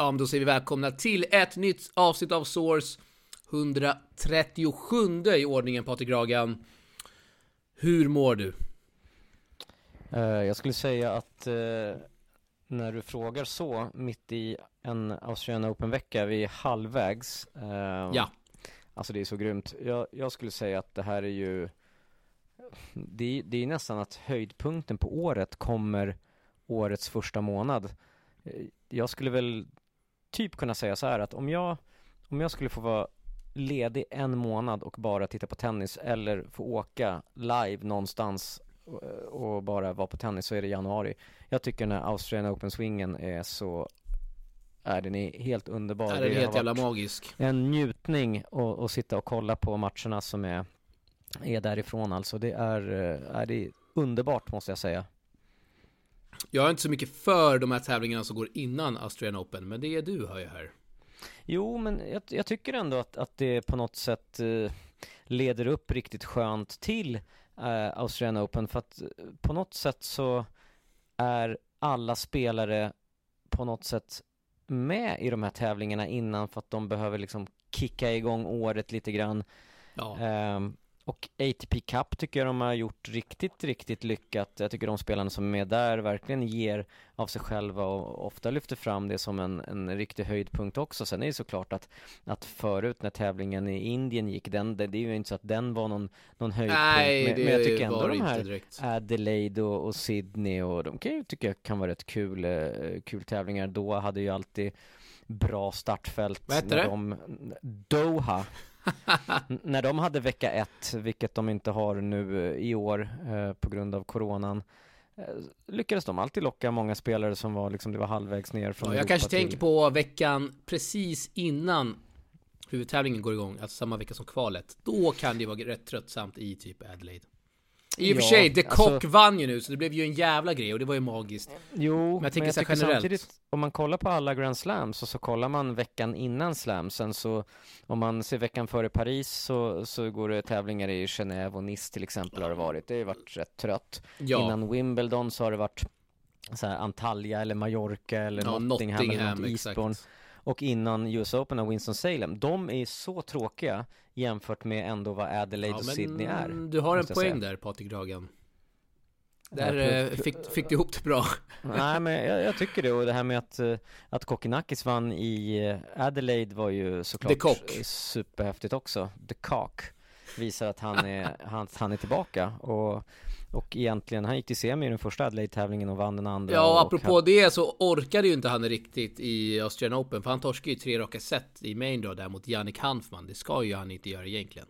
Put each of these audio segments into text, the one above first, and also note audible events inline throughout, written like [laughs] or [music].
Ja, men då säger vi välkomna till ett nytt avsnitt av Source 137 i ordningen Patrik Ragan. Hur mår du? Uh, jag skulle säga att uh, när du frågar så mitt i en Australian Open-vecka, vi är halvvägs. Uh, ja. Alltså det är så grymt. Jag, jag skulle säga att det här är ju det, det är nästan att höjdpunkten på året kommer årets första månad. Jag skulle väl typ kunna säga så här att om jag, om jag skulle få vara ledig en månad och bara titta på tennis eller få åka live någonstans och bara vara på tennis så är det januari. Jag tycker den här Australian Open-swingen är så är den är helt underbar. Är den helt jävla magisk. En njutning att sitta och kolla på matcherna som är, är därifrån alltså. Det är, är det underbart måste jag säga. Jag är inte så mycket för de här tävlingarna som går innan Australian Open, men det är du hör jag här. Jo, men jag, jag tycker ändå att, att det på något sätt eh, leder upp riktigt skönt till eh, Australian Open för att eh, på något sätt så är alla spelare på något sätt med i de här tävlingarna innan för att de behöver liksom kicka igång året lite grann. Ja. Um, och ATP Cup tycker jag de har gjort riktigt, riktigt lyckat. Jag tycker de spelarna som är med där verkligen ger av sig själva och ofta lyfter fram det som en, en riktig höjdpunkt också. Sen är det såklart att, att förut när tävlingen i Indien gick, den, det, det är ju inte så att den var någon, någon höjdpunkt. Nej, men, men jag tycker ändå de här. Adelaide och, och, Sydney och de kan ju tycka jag kan vara rätt kul, eh, kul tävlingar. Doha hade ju alltid bra startfält. Vad hette det? De, Doha när de hade vecka ett, vilket de inte har nu eh, i år eh, på grund av coronan, eh, lyckades de alltid locka många spelare som var liksom, det var halvvägs ner från ja, Jag Europa kanske till... tänker på veckan precis innan huvudtävlingen går igång, alltså samma vecka som kvalet. Då kan det vara rätt tröttsamt i typ Adelaide. I och för sig, The Cock alltså, vann ju nu så det blev ju en jävla grej och det var ju magiskt. Jo, men jag tänker, men jag tycker generellt. samtidigt, om man kollar på alla Grand Slams och så kollar man veckan innan slamsen så om man ser veckan före Paris så, så går det tävlingar i Genève och Nice till exempel har det varit. Det har ju varit rätt trött. Ja. Innan Wimbledon så har det varit så här Antalya eller Mallorca eller ja, Nottingham, Nottingham eller Eastbourne. Exakt. Och innan US Open och Winston-Salem. De är så tråkiga jämfört med ändå vad Adelaide ja, och Sydney är. Du har en poäng där Patrik Dragan. Där ja, eh, fick, fick du ihop det bra. [laughs] Nej men jag, jag, tycker det och det här med att, eh, att Kokinakis vann i eh, Adelaide var ju såklart superhäftigt också. The Cock visar att han är, [laughs] han, han är tillbaka och och egentligen, han gick till semi i den första Adelaide-tävlingen och vann den andra. Ja, och apropå och... det så orkade ju inte han riktigt i Australian Open. För han torskade ju tre raka set i main då där mot Jannik Hanfman. Det ska ju han inte göra egentligen.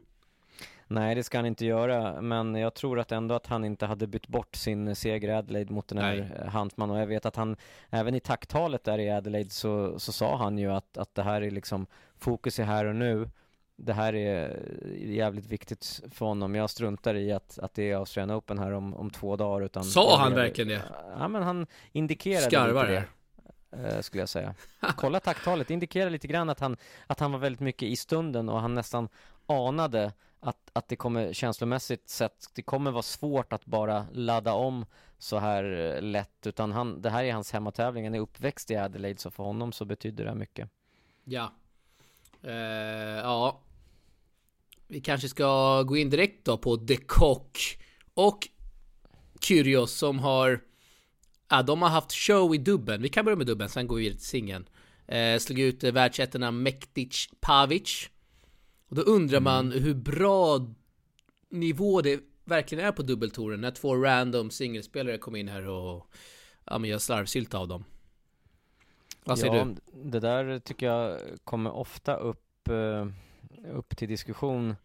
Nej, det ska han inte göra, men jag tror att ändå att han inte hade bytt bort sin seger i Adelaide mot den här Nej. Hantman och jag vet att han, även i tacktalet där i Adelaide så, så sa han ju att, att det här är liksom fokus är här och nu det här är jävligt viktigt för honom. Jag struntar i att, att det är Australian Open här om, om två dagar. Utan Sa han verkligen det? Ja, men han indikerade Skarvar det. Eh, skulle jag säga. [laughs] Kolla tacktalet, indikerar lite grann att han, att han var väldigt mycket i stunden och han nästan anade att, att det kommer känslomässigt sett, det kommer vara svårt att bara ladda om så här eh, lätt, utan han, det här är hans hemmatävling, han är uppväxt i Adelaide, så för honom så betyder det mycket. Ja. Uh, ja, vi kanske ska gå in direkt då på The Cock och Kyrgios som har Ja, de har haft show i dubben. Vi kan börja med dubben, sen går vi vidare till singeln. Eh, slog ut eh, världsettorna Mektic Pavic. Och då undrar mm. man hur bra nivå det verkligen är på dubbeltouren när två random singelspelare kommer in här och ja, men gör slarvsylt av dem. Vad säger ja, du? Det där tycker jag kommer ofta upp eh upp till diskussion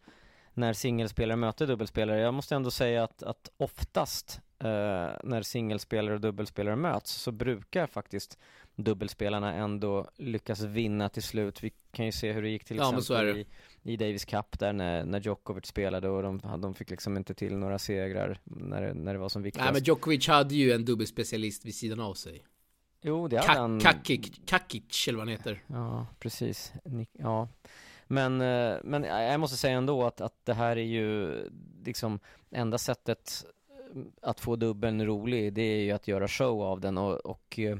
när singelspelare möter dubbelspelare. Jag måste ändå säga att, att oftast eh, när singelspelare och dubbelspelare möts så brukar faktiskt dubbelspelarna ändå lyckas vinna till slut. Vi kan ju se hur det gick till ja, exempel i, i Davis Cup där när, när Djokovic spelade och de, de fick liksom inte till några segrar när, när det var som viktigast. Nej men Djokovic hade ju en dubbelspecialist vid sidan av sig. Jo, det hade han. Kakic, Kakic eller vad han heter. Ja, precis. Ja. Men, eh, men jag måste säga ändå att, att det här är ju liksom enda sättet att få dubbeln rolig, det är ju att göra show av den. Och, och eh,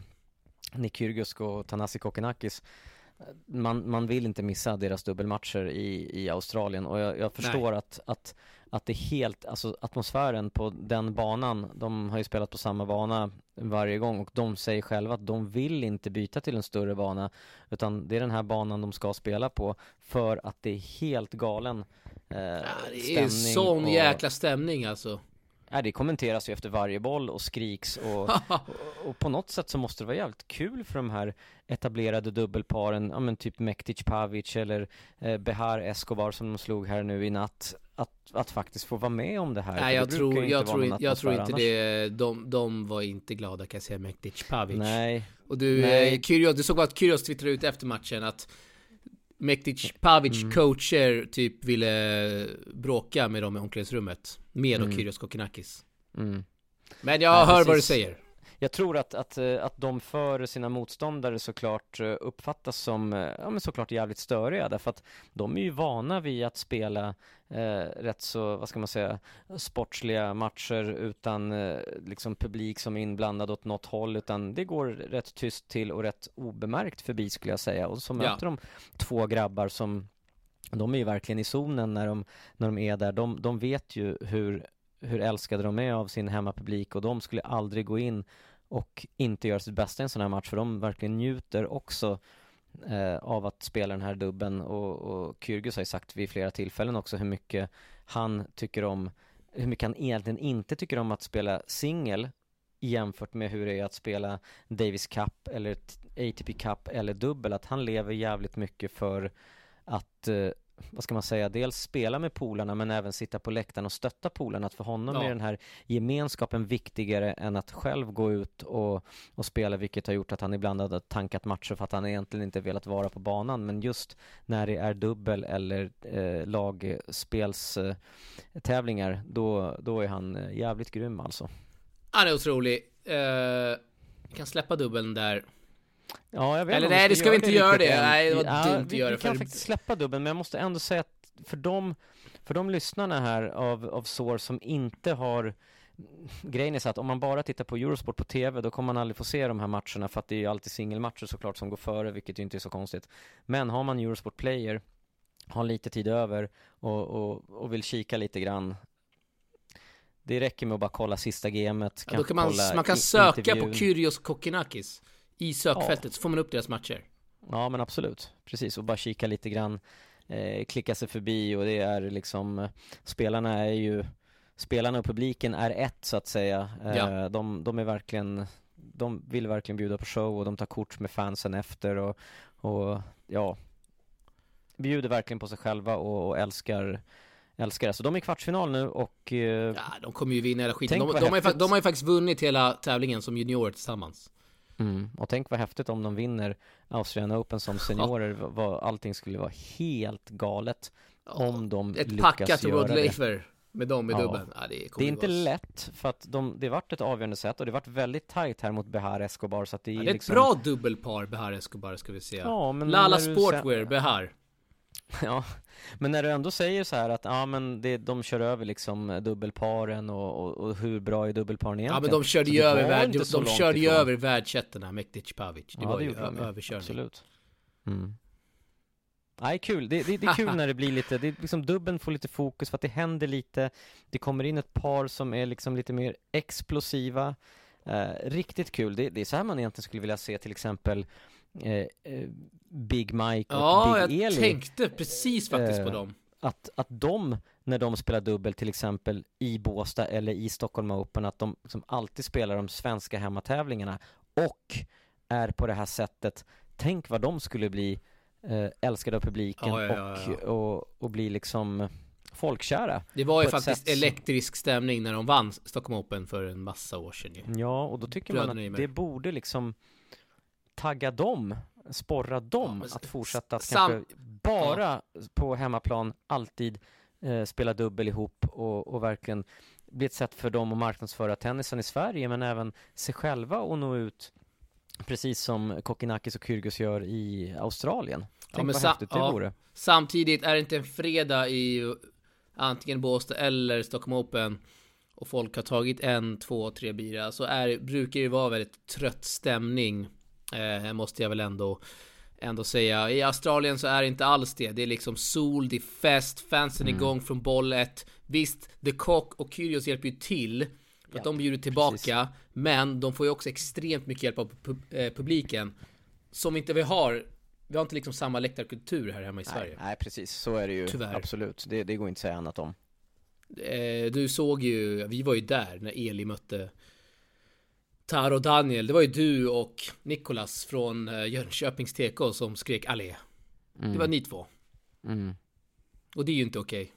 Nick Kyrgios och Tanasi Kokkinakis man, man vill inte missa deras dubbelmatcher i, i Australien. Och jag, jag förstår att, att, att det helt, alltså atmosfären på den banan, de har ju spelat på samma bana varje gång och de säger själva att de vill inte byta till en större bana utan det är den här banan de ska spela på för att det är helt galen eh, ja, Det är sån och... jäkla stämning alltså Ja, det kommenteras ju efter varje boll och skriks och, [laughs] och, och, på något sätt så måste det vara jävligt kul för de här etablerade dubbelparen, ja men typ Mektic Pavic eller eh, Behar Escobar som de slog här nu i natt att, att faktiskt få vara med om det här. Nej, jag tror, jag tror, inte, jag tror inte det, de, de var inte glada kan jag säga, Mektic Pavic. Nej. Och du, Nej. Eh, Kyrgios, du såg att Kyrgios twittrade ut efter matchen att Mektic Pavic mm. coacher typ ville bråka med dem i omklädningsrummet. Med mm. och Kyrgios Kokkinakis. Mm. Men jag ja, hör precis. vad du säger jag tror att, att, eh, att de för sina motståndare såklart eh, uppfattas som, eh, ja men såklart jävligt störiga därför att de är ju vana vid att spela eh, rätt så, vad ska man säga, sportsliga matcher utan eh, liksom publik som är inblandad åt något håll utan det går rätt tyst till och rätt obemärkt förbi skulle jag säga och så möter ja. de två grabbar som de är ju verkligen i zonen när de, när de är där. De, de vet ju hur hur älskade de är av sin hemmapublik och de skulle aldrig gå in och inte göra sitt bästa i en sån här match för de verkligen njuter också eh, av att spela den här dubben. Och, och Kyrgios har ju sagt vid flera tillfällen också hur mycket han tycker om hur mycket han egentligen inte tycker om att spela singel jämfört med hur det är att spela Davis Cup eller ATP Cup eller dubbel att han lever jävligt mycket för att eh, vad ska man säga, dels spela med polarna men även sitta på läktaren och stötta polarna. Att för honom ja. är den här gemenskapen viktigare än att själv gå ut och, och spela, vilket har gjort att han ibland har tankat matcher för att han egentligen inte velat vara på banan. Men just när det är dubbel eller eh, lagspelstävlingar, eh, då, då är han eh, jävligt grym alltså. Han är otrolig. Eh, kan släppa dubbeln där. Ja, jag vet Eller nej, det ska vi inte göra det. Nej, det var ja, dumt att göra. Vi kan för... faktiskt släppa dubbeln, men jag måste ändå säga att för de, för de lyssnarna här av, av SOR som inte har Grejen är så att om man bara tittar på Eurosport på TV då kommer man aldrig få se de här matcherna för att det är ju alltid singelmatcher såklart som går före vilket ju inte är så konstigt. Men har man Eurosport Player, har lite tid över och, och, och vill kika lite grann det räcker med att bara kolla sista gamet. Ja, då kan man, man kan söka på Kyrgios Kokkinakis i sökfältet ja. så får man upp deras matcher. Ja men absolut, precis och bara kika lite grann, eh, klicka sig förbi och det är liksom Spelarna är ju Spelarna och publiken är ett så att säga. Eh, ja. de, de är verkligen De vill verkligen bjuda på show och de tar kort med fansen efter och, och ja Bjuder verkligen på sig själva och, och älskar älskar det. Så de är i kvartsfinal nu och... Eh, ja, de kommer ju vinna hela skiten. De, de, de, har, de har ju faktiskt vunnit hela tävlingen som juniorer tillsammans. Mm. Och tänk vad häftigt om de vinner Australian Open som seniorer. Ja. Vad, allting skulle vara helt galet ja. om de Ett lyckas packat Rod Laver med dem i ja. dubben. Ja, det, det, är inte lätt för att de, det varit ett avgörande sätt och det varit väldigt tajt här mot Behar Escobar så att det är, ja, det är liksom... ett bra dubbelpar Behar Escobar ska vi säga. Ja, Lala Sportwear, sen... Behar. [laughs] Ja, men när du ändå säger så här att ja men det, de kör över liksom dubbelparen och, och, och hur bra är dubbelparen egentligen? Ja men de körde ju över, värld, de, de körde ju över världsettorna, Mektic Pavic. Det ja, var det ju överkörning. Absolut. Mm. Nej, kul. Det, det, det, är kul [laughs] när det blir lite, det är liksom dubben får lite fokus för att det händer lite. Det kommer in ett par som är liksom lite mer explosiva. Eh, riktigt kul. Det, det är så här man egentligen skulle vilja se till exempel Big Mike och ja, Big Eli. Ja, jag tänkte precis faktiskt på eh, dem. Att, att de, när de spelar dubbel till exempel i Båstad eller i Stockholm Open, att de som alltid spelar de svenska hemmatävlingarna och är på det här sättet. Tänk vad de skulle bli eh, älskade av publiken ja, ja, och, och, och bli liksom folkkära. Det var ju faktiskt elektrisk stämning när de vann Stockholm Open för en massa år sedan ju. Ja, och då tycker Bröderna man att det borde liksom tagga dem sporra dem ja, att fortsätta att kanske bara ja. på hemmaplan alltid eh, spela dubbel ihop och, och verkligen bli ett sätt för dem att marknadsföra tennisen i Sverige men även sig själva och nå ut precis som Kokkinakis och Kyrgios gör i Australien. Tänk ja, vad häftigt det ja, vore. Samtidigt är det inte en fredag i antingen Båstad eller Stockholm Open och folk har tagit en, två, tre bira så är, brukar det vara väldigt trött stämning Eh, måste jag väl ändå ändå säga. I Australien så är det inte alls det. Det är liksom sol, det är fest, fansen mm. igång från boll 1. Visst, The Cock och Kyrgios hjälper ju till. För att de bjuder tillbaka. Precis. Men de får ju också extremt mycket hjälp av eh, publiken. Som inte vi har. Vi har inte liksom samma läktarkultur här hemma i nej, Sverige. Nej, precis. Så är det ju. Tyvärr. Absolut. Det, det går inte att säga annat om. Eh, du såg ju, vi var ju där när Eli mötte Taro och Daniel. Det var ju du och Nikolas från eh, Jönköpings TK som skrek allé. Mm. Det var ni två. Mm. Och det är ju inte okej. Okay.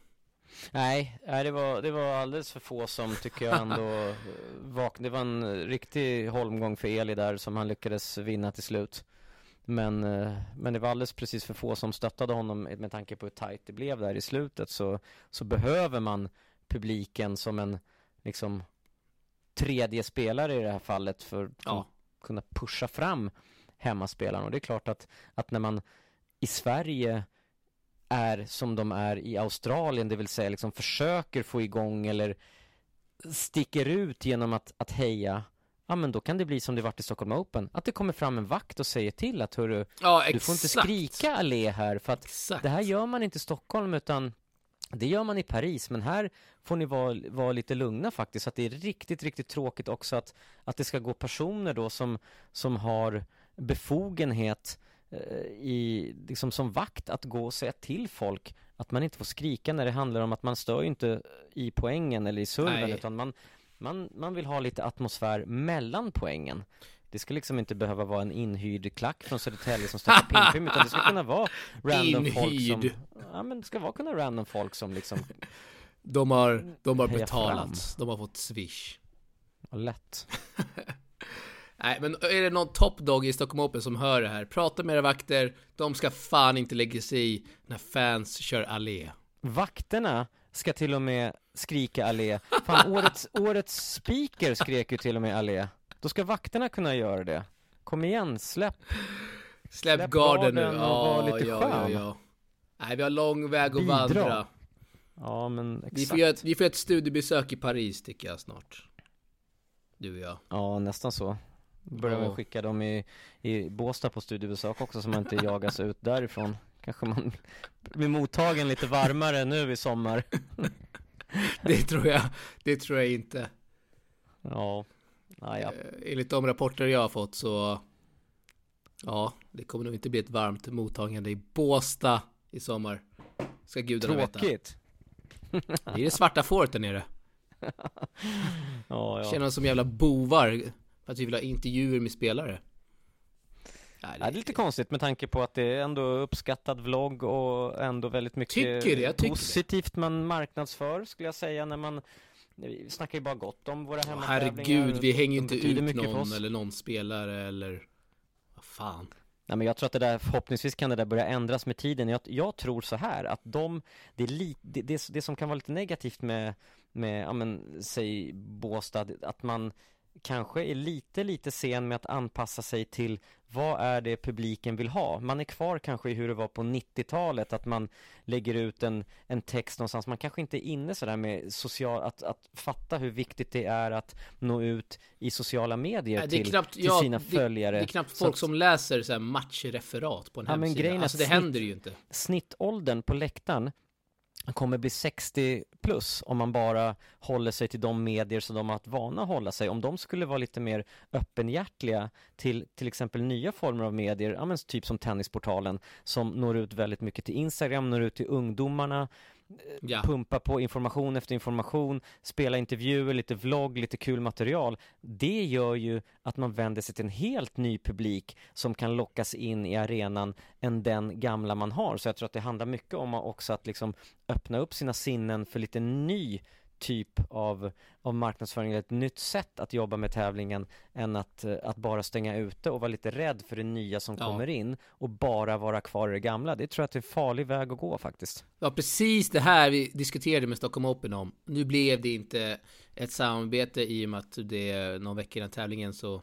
Nej, det var, det var alldeles för få som tycker jag ändå vaknade. Det var en riktig holmgång för Eli där som han lyckades vinna till slut. Men, eh, men det var alldeles precis för få som stöttade honom med tanke på hur tajt det blev där i slutet så, så behöver man publiken som en liksom tredje spelare i det här fallet för att ja. kunna pusha fram hemmaspelarna. Och det är klart att, att när man i Sverige är som de är i Australien, det vill säga liksom försöker få igång eller sticker ut genom att, att heja ja men då kan det bli som det vart i Stockholm Open. Att det kommer fram en vakt och säger till att hörru, ja, du får inte skrika allé här för att exakt. det här gör man inte i Stockholm utan det gör man i Paris, men här får ni vara, vara lite lugna faktiskt. Att det är riktigt, riktigt tråkigt också att, att det ska gå personer då som, som har befogenhet eh, i, liksom som vakt att gå och säga till folk att man inte får skrika när det handlar om att man stör inte i poängen eller i serven utan man, man, man vill ha lite atmosfär mellan poängen. Det ska liksom inte behöva vara en inhyrd klack från Södertälje som står på pimpim utan det ska kunna vara random inhyrd. folk som Ja men det ska vara kunna random folk som liksom De har, de har betalat, fram. de har fått swish. Lätt. [laughs] Nej men är det någon toppdog i Stockholm Open som hör det här? Prata med era vakter. De ska fan inte lägga sig i när fans kör allé. Vakterna ska till och med skrika allé. Fan årets, årets speaker skrek ju till och med allé då ska vakterna kunna göra det. Kom igen, släpp. Släpp, släpp garden nu. Ja, lite ja, ja, ja. Nej, vi har lång väg att Bidra. vandra. Ja, men exakt. Vi får, göra ett, vi får ett studiebesök i Paris tycker jag snart. Du och jag. Ja, nästan så. Börjar ja. skicka dem i, i Båstad på studiebesök också så man inte jagas ut [laughs] därifrån. Kanske man blir mottagen lite varmare nu i sommar. [laughs] det tror jag, det tror jag inte. Ja. Ah, ja. Eh, enligt de rapporter jag har fått så Ja, det kommer nog inte bli ett varmt mottagande i Båsta i sommar. Ska gudarna veta. Tråkigt. Det är det svarta fåret där nere. [laughs] ja, ja. Känner oss som jävla bovar för att vi vill ha intervjuer med spelare. Ja, det... är lite konstigt med tanke på att det är ändå uppskattad vlogg och ändå väldigt mycket tycker det, positivt det. man marknadsför skulle jag säga när man vi snackar ju bara gott om våra hemmatävlingar Herregud, vi hänger ju inte ut någon eller någon spelare eller vad fan Nej men jag tror att det där, förhoppningsvis kan det där börja ändras med tiden. Jag, jag tror så här att de, det, är li, det, det, det som kan vara lite negativt med, med, ja men, säg Båstad, att man kanske är lite, lite sen med att anpassa sig till vad är det publiken vill ha? Man är kvar kanske i hur det var på 90-talet, att man lägger ut en, en text någonstans. Man kanske inte är inne sådär med social, att, att fatta hur viktigt det är att nå ut i sociala medier Nej, till, knappt, till ja, sina följare. Det är knappt folk att, som läser så matchreferat på en ja, hemsida. Men alltså det snitt, händer ju inte. Snittåldern på läktaren kommer bli 60 plus om man bara håller sig till de medier som de har haft vana att hålla sig. Om de skulle vara lite mer öppenhjärtliga till till exempel nya former av medier, ja, men typ som Tennisportalen, som når ut väldigt mycket till Instagram, når ut till ungdomarna, ja. pumpa på information efter information, spela intervjuer, lite vlogg, lite kul material. Det gör ju att man vänder sig till en helt ny publik som kan lockas in i arenan än den gamla man har. Så jag tror att det handlar mycket om också att liksom öppna upp sina sinnen för lite ny typ av, av marknadsföring, ett nytt sätt att jobba med tävlingen än att, eh, att bara stänga ute och vara lite rädd för det nya som ja. kommer in och bara vara kvar i det gamla. Det tror jag att det är en farlig väg att gå faktiskt. Ja, precis det här vi diskuterade med Stockholm Open om. Nu blev det inte ett samarbete i och med att det någon vecka innan tävlingen så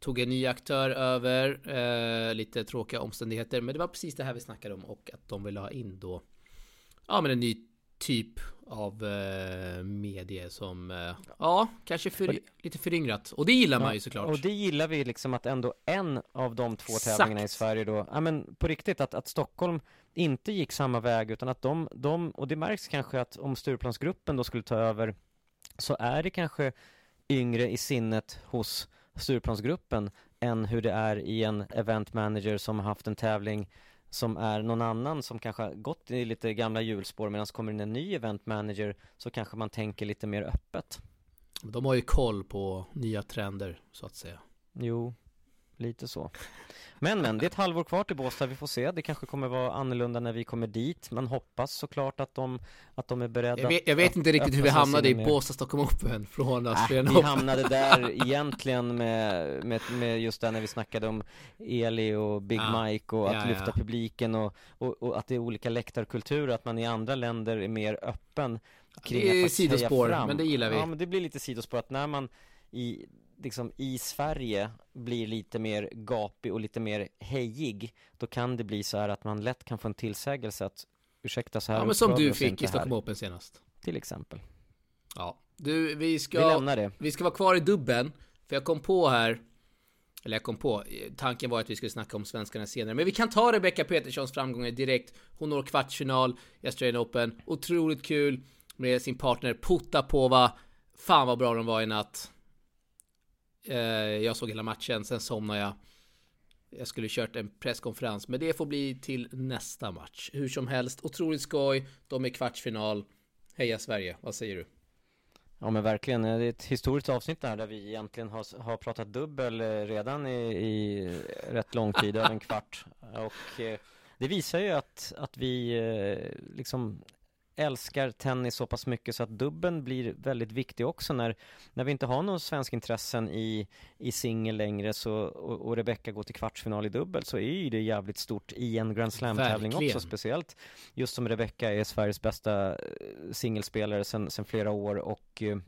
tog en ny aktör över. Eh, lite tråkiga omständigheter, men det var precis det här vi snackade om och att de ville ha in då ja, men en ny typ av eh, medier som, eh, ja, kanske för, lite föryngrat. Och det gillar man ju såklart. Och det gillar vi liksom att ändå en av de två Exakt. tävlingarna i Sverige då, ja men på riktigt att, att Stockholm inte gick samma väg utan att de, de, och det märks kanske att om Stureplansgruppen då skulle ta över så är det kanske yngre i sinnet hos Stureplansgruppen än hur det är i en event manager som har haft en tävling som är någon annan som kanske har gått i lite gamla hjulspår medan kommer in en ny event manager så kanske man tänker lite mer öppet. De har ju koll på nya trender, så att säga. Jo, lite så. Men men, det är ett halvår kvar till Båstad, vi får se. Det kanske kommer vara annorlunda när vi kommer dit. Man hoppas såklart att de, att de är beredda Jag vet, jag vet inte riktigt hur vi hamnade i. Båstad Stockholm Open från Äh, Australian vi Open. hamnade [laughs] där egentligen med, med, med just det när vi snackade om Eli och Big Ja. Mike och att Ja, ja. lyfta publiken och, och, och att det är olika läktarkulturer, att man i andra länder är mer öppen kring Det är att sidospår, fram. men det gillar vi. Ja, men det blir lite sidospår att när man i, liksom, i Sverige blir lite mer gapig och lite mer hejig, då kan det bli så här att man lätt kan få en tillsägelse att ursäkta så här Ja men som vi du fick i Stockholm Open senast. till exempel. Ja. Du, vi Vi ska, lämnar det. vi ska vara kvar i dubben. För jag kom på här, eller jag kom på, tanken var att vi skulle snacka om svenskarna senare. Men vi kan ta Rebecca Peterssons framgångar direkt. Hon når kvartsfinal i Australian Open. Otroligt kul med sin partner Potapova. Fan vad bra de var i natt. Eh, jag såg hela matchen, sen somnade jag. Jag skulle kört en presskonferens, men det får bli till nästa match. Hur som helst, otroligt skoj. De är i kvartsfinal. Heja Sverige, vad säger du? Ja men verkligen, eh, det är ett historiskt avsnitt där, där vi egentligen har, har pratat dubbel eh, redan i, i rätt lång tid, över en kvart. Och eh, det visar ju att, att vi eh, liksom älskar tennis så pass mycket så att dubben blir väldigt viktig också. När, när vi inte har någon svensk intressen i, i singel längre så, och, och Rebecca går till kvartsfinal i dubbel så är ju det jävligt stort i en Grand Slam-tävling också speciellt. Just som Rebecca är Sveriges bästa eh, singelspelare sedan flera år och eh,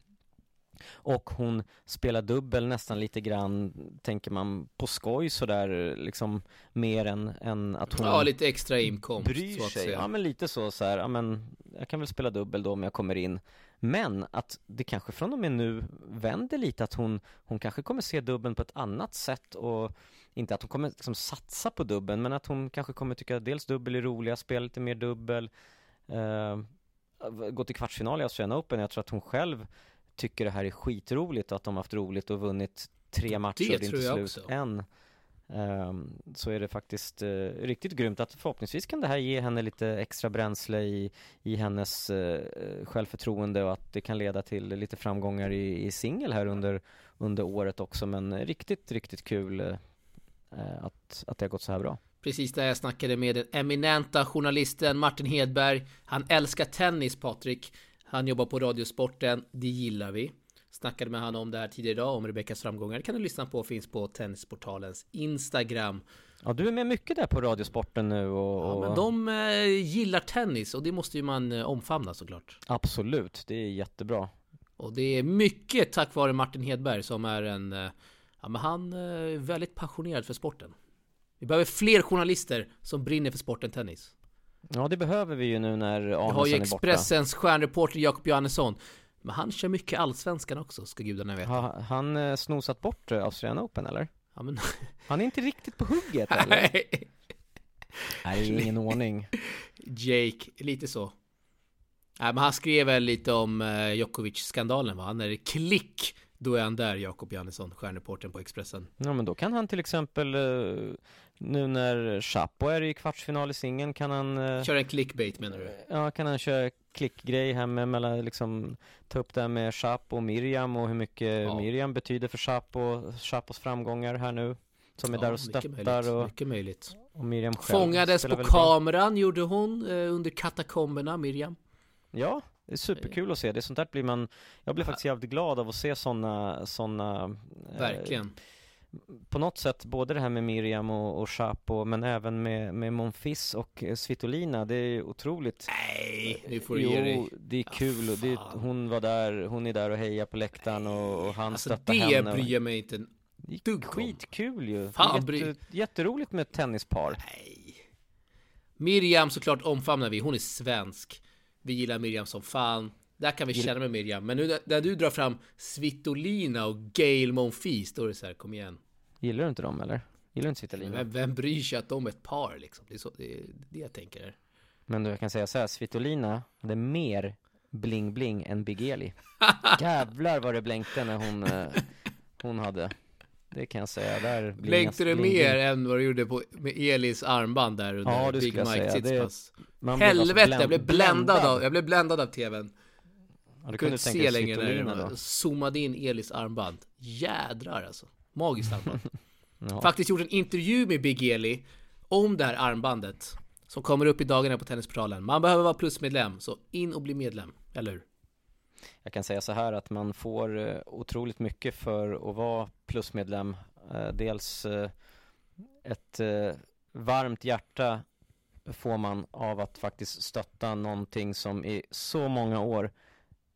och hon spelar dubbel nästan lite grann, tänker man, på skoj sådär liksom mer än, än att hon Ja, lite extra inkomst bryr så att sig. säga. Ja men lite så så här, ja men jag kan väl spela dubbel då om jag kommer in. Men att det kanske från och med nu vänder lite att hon, hon kanske kommer se dubbeln på ett annat sätt och inte att hon kommer liksom satsa på dubbeln men att hon kanske kommer tycka att dels dubbel är roliga, spela lite mer dubbel. Eh, gå till kvartsfinal i Australian Open, jag tror att hon själv tycker det här är skitroligt och att de haft roligt och vunnit tre matcher Det och det är inte slut också. än. Ehm, så är det faktiskt eh, riktigt grymt att förhoppningsvis kan det här ge henne lite extra bränsle i, i hennes eh, självförtroende och att det kan leda till lite framgångar i, i singel här under, under året också men riktigt, riktigt kul eh, att, att det har gått så här bra. Precis där jag snackade med den eminenta journalisten Martin Hedberg. Han älskar tennis, Patrik. Han jobbar på Radiosporten. Det gillar vi. Snackade med han om det här tidigare idag, om Rebeckas framgångar. Kan du lyssna på, finns på Tennisportalens Instagram. Ja, du är med mycket där på Radiosporten nu och, Ja, men de eh, gillar tennis och det måste ju man eh, omfamna såklart. absolut, det är jättebra. Och det är mycket tack vare Martin Hedberg som är en... eh, Ja men han eh, är väldigt passionerad för sporten. Vi behöver fler journalister som brinner för sporten tennis. Ja, det behöver vi ju nu när Vi har ju Arnesson är borta. Expressens stjärnreporter Jakob Johannesson. Men han kör mycket allsvenskan också, ska gudarna veta. Har han eh, snosat bort eh, Australian Open eller? Ja, men... [laughs] Han är inte riktigt på hugget eller? Nej, det är ingen [laughs] ordning. Jake, lite så. Nej, men han skrev väl lite om eh, Djokovic-skandalen va? När det klick, då är han där, Jakob Johannesson, stjärnreportern på Expressen. Ja, men då kan han till exempel eh, nu när Chapo är i kvartsfinal i singeln kan han eh, Kör en clickbait menar du? Ja, kan han köra klickgrej här med mellan liksom ta upp det här med Chapo och Miriam och hur mycket Ja. Miriam betyder för Chapo, Chapos framgångar här nu. Som är där och stöttar möjligt, och, mycket möjligt. och Miriam själv Fångades på väldigt bra. kameran gjorde hon eh, under katakomberna, Miriam. Ja, superkul att se. Det är sånt där blir man Jag blir faktiskt jävligt glad av att se såna, såna eh, Verkligen. på något sätt både det här med Miriam och, och Chapo men även med, med Monfils och eh, Svitolina. Det är otroligt Nej, nu får du jo, ge dig. det är kul och det, hon var där, hon är där och hejar på läktaren och, och han Alltså stöttar det henne. bryr jag mig inte en Det dugg om. Skitkul ju. Fan, det jätte, jätteroligt med ett tennispar. Nej. Miriam såklart omfamnar vi, hon är svensk. Vi gillar Miriam som fan. Där kan vi känna med Miriam. Men nu när du drar fram Svitolina och Gail Monfils, då är det så här, kom igen. Gillar du inte dem eller? Gillar du inte Svitolina? Vem, vem bryr sig att de är ett par liksom? Det är, så, det, är det jag tänker. Men du, jag kan säga så här, Svitolina hade mer bling-bling än Big Eli. [laughs] Jävlar vad det blänkte när hon, eh, hon hade. Det kan jag säga. Där Blänkte det mer än vad du gjorde på, med Elis armband där under Ja, Big jag Mike blev alltså Helvete, bländ- jag blev bländad av, jag blev bländad av tvn. Ja, du kunde inte se längre när då. zoomade in Elis armband. Jädrar alltså. Magiskt armband. [laughs] Ja. Faktiskt gjort en intervju med Big Eli om det här armbandet. Som kommer upp i dagarna på Tennisportalen. Man behöver vara plusmedlem, så in och bli medlem. Eller hur? Jag kan säga så här att man får eh, otroligt mycket för att vara plusmedlem. Eh, Dels eh, ett varmt hjärta får man av att faktiskt stötta någonting som i så många år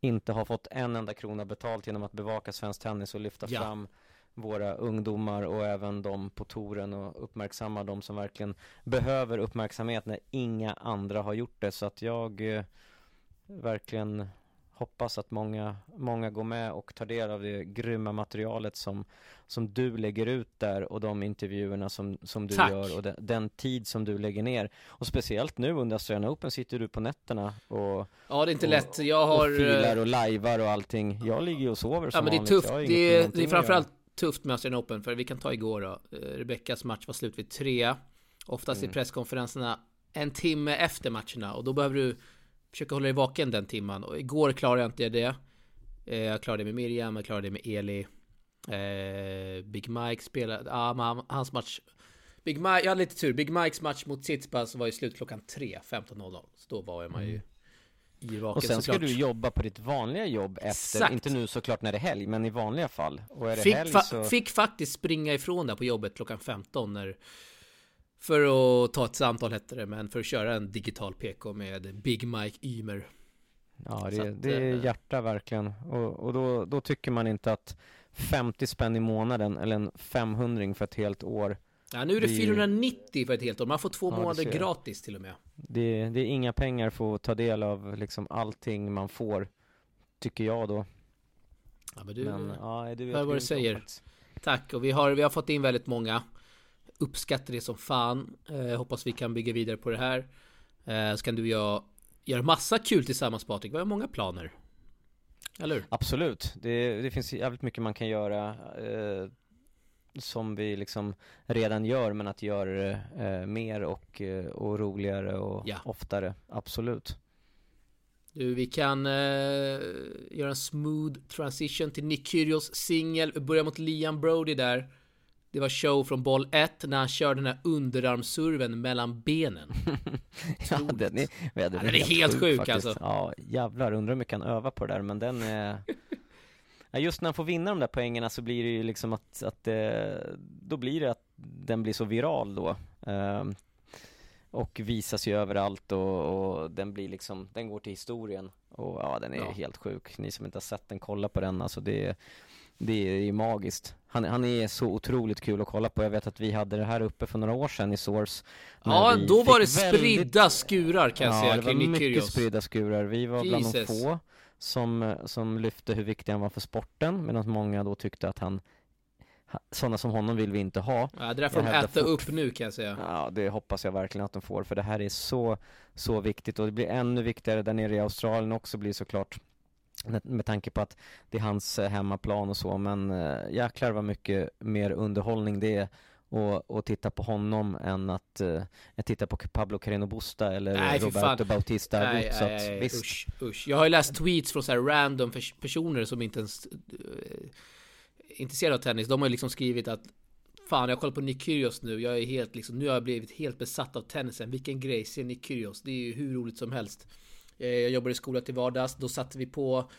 inte har fått en enda krona betalt genom att bevaka svensk tennis och lyfta Ja. fram våra ungdomar och även de på touren och uppmärksamma de som verkligen behöver uppmärksamhet när inga andra har gjort det. Så att jag eh, verkligen hoppas att många, många går med och tar del av det grymma materialet som, som du lägger ut där och de intervjuerna som, som du Tack. gör och den, den tid som du lägger ner. Och speciellt nu under Australian Open sitter du på nätterna och, Ja, det är inte Och- lätt. Jag har... och filar eh, och lajvar och allting. Jag ligger ju och sover som Ja men det är tufft, det är, det är framförallt tufft med Australian Open för vi kan ta igår då Eh, Rebeckas match var slut vid tre Oftast Mm. är presskonferenserna en timme efter matcherna och då behöver du försöka hålla dig vaken den timman och igår klarade jag inte det Eh, Jag klarade det med Miriam, jag klarade det med Eli eh, Big Mike spelade, ja han- hans match Big Mike, jag hade lite tur, Big Mikes match mot Tsitsipas var ju slut klockan 3, 15.00 Så då var man ju Mm. Och sen ska såklart. du jobba på ditt vanliga jobb efter, Exakt. inte nu såklart när det är helg, men i vanliga fall. Och är det Fick, helg så... fick faktiskt springa ifrån där på jobbet klockan 15 när, För att ta ett samtal hette det, men för att köra en digital PK med Big Mike Ymer. Ja, det, att, det är eh, hjärta verkligen. Och, och då, då tycker man inte att 50 spänn i månaden eller en 500 för ett helt år, Ja, nu är det Det är ju- 490 för ett helt år. Man får två Ja, månader gratis till och med. det, det är inga pengar för att ta del av liksom allting man får, tycker jag då. Ja, men du, Men ja, du hör vad du säger. Tack, och vi har, vi har fått in väldigt många. Uppskattar det som fan. Eh, hoppas vi kan bygga vidare på det här. Eh, så kan du och jag göra massa kul tillsammans Patrik. Vi har många planer. Eller hur? Absolut, det, det finns jävligt mycket man kan göra eh, som vi liksom redan gör, men att göra det eh, mer och, eh, och roligare och Ja. oftare. Absolut. Du, vi kan eh, göra en smooth transition till Nick Kyrgios singel. Vi börjar mot Liam Brody där. Det var show från boll 1 när han körde den här underarmsurven mellan benen. [laughs] ja, den är, ja, den är helt sjuk, faktiskt. alltså. Ja, jävlar, undrar hur mycket han övar på det där, men den är [laughs] Ja, just när han får vinna de där poängerna så blir det ju liksom att, att eh, då blir det att den blir så viral då. Ehm, och visas ju överallt och, och den blir liksom, den går till historien. Och ja, den är Ja. helt sjuk. Ni som inte har sett den, kolla på den alltså. Det är, det är ju magiskt. Han, han är så otroligt kul att kolla på. Jag vet att vi hade det här uppe för några år sedan i Source. Ja, då var det fick väldigt- spridda skurar kan jag ja, säga det var kring Nick mycket Kyrgios. spridda skurar. Vi var bland de Jesus. få som, som lyfte hur viktig han var för sporten, medan många då tyckte att han ha- sådana som honom vill vi inte ha. Ja, det där får de äta fort- upp nu kan jag säga. Ja, det hoppas jag verkligen att de får, för det här är så, så viktigt och det blir ännu viktigare där nere i Australien också blir såklart med, tanke på att det är hans eh, hemmaplan och så, men äh, jäklar vad mycket mer underhållning det är och, och titta på honom än att uh, titta på Pablo Carreno Busta eller Nej, Roberto. Bautista Nej, så nej, att, nej, visst. usch, usch. Jag har ju läst tweets från så här random pers- personer som inte ens eh, är intresserade av tennis. De har ju liksom skrivit att Fan, jag kollar på Nick Kyrgios nu. Jag är helt liksom, nu har jag blivit helt besatt av tennisen. Vilken grej, se Nick Kyrgios. Det är ju hur roligt som helst. Eh, Jag jobbar i skola till vardags. Då satte vi på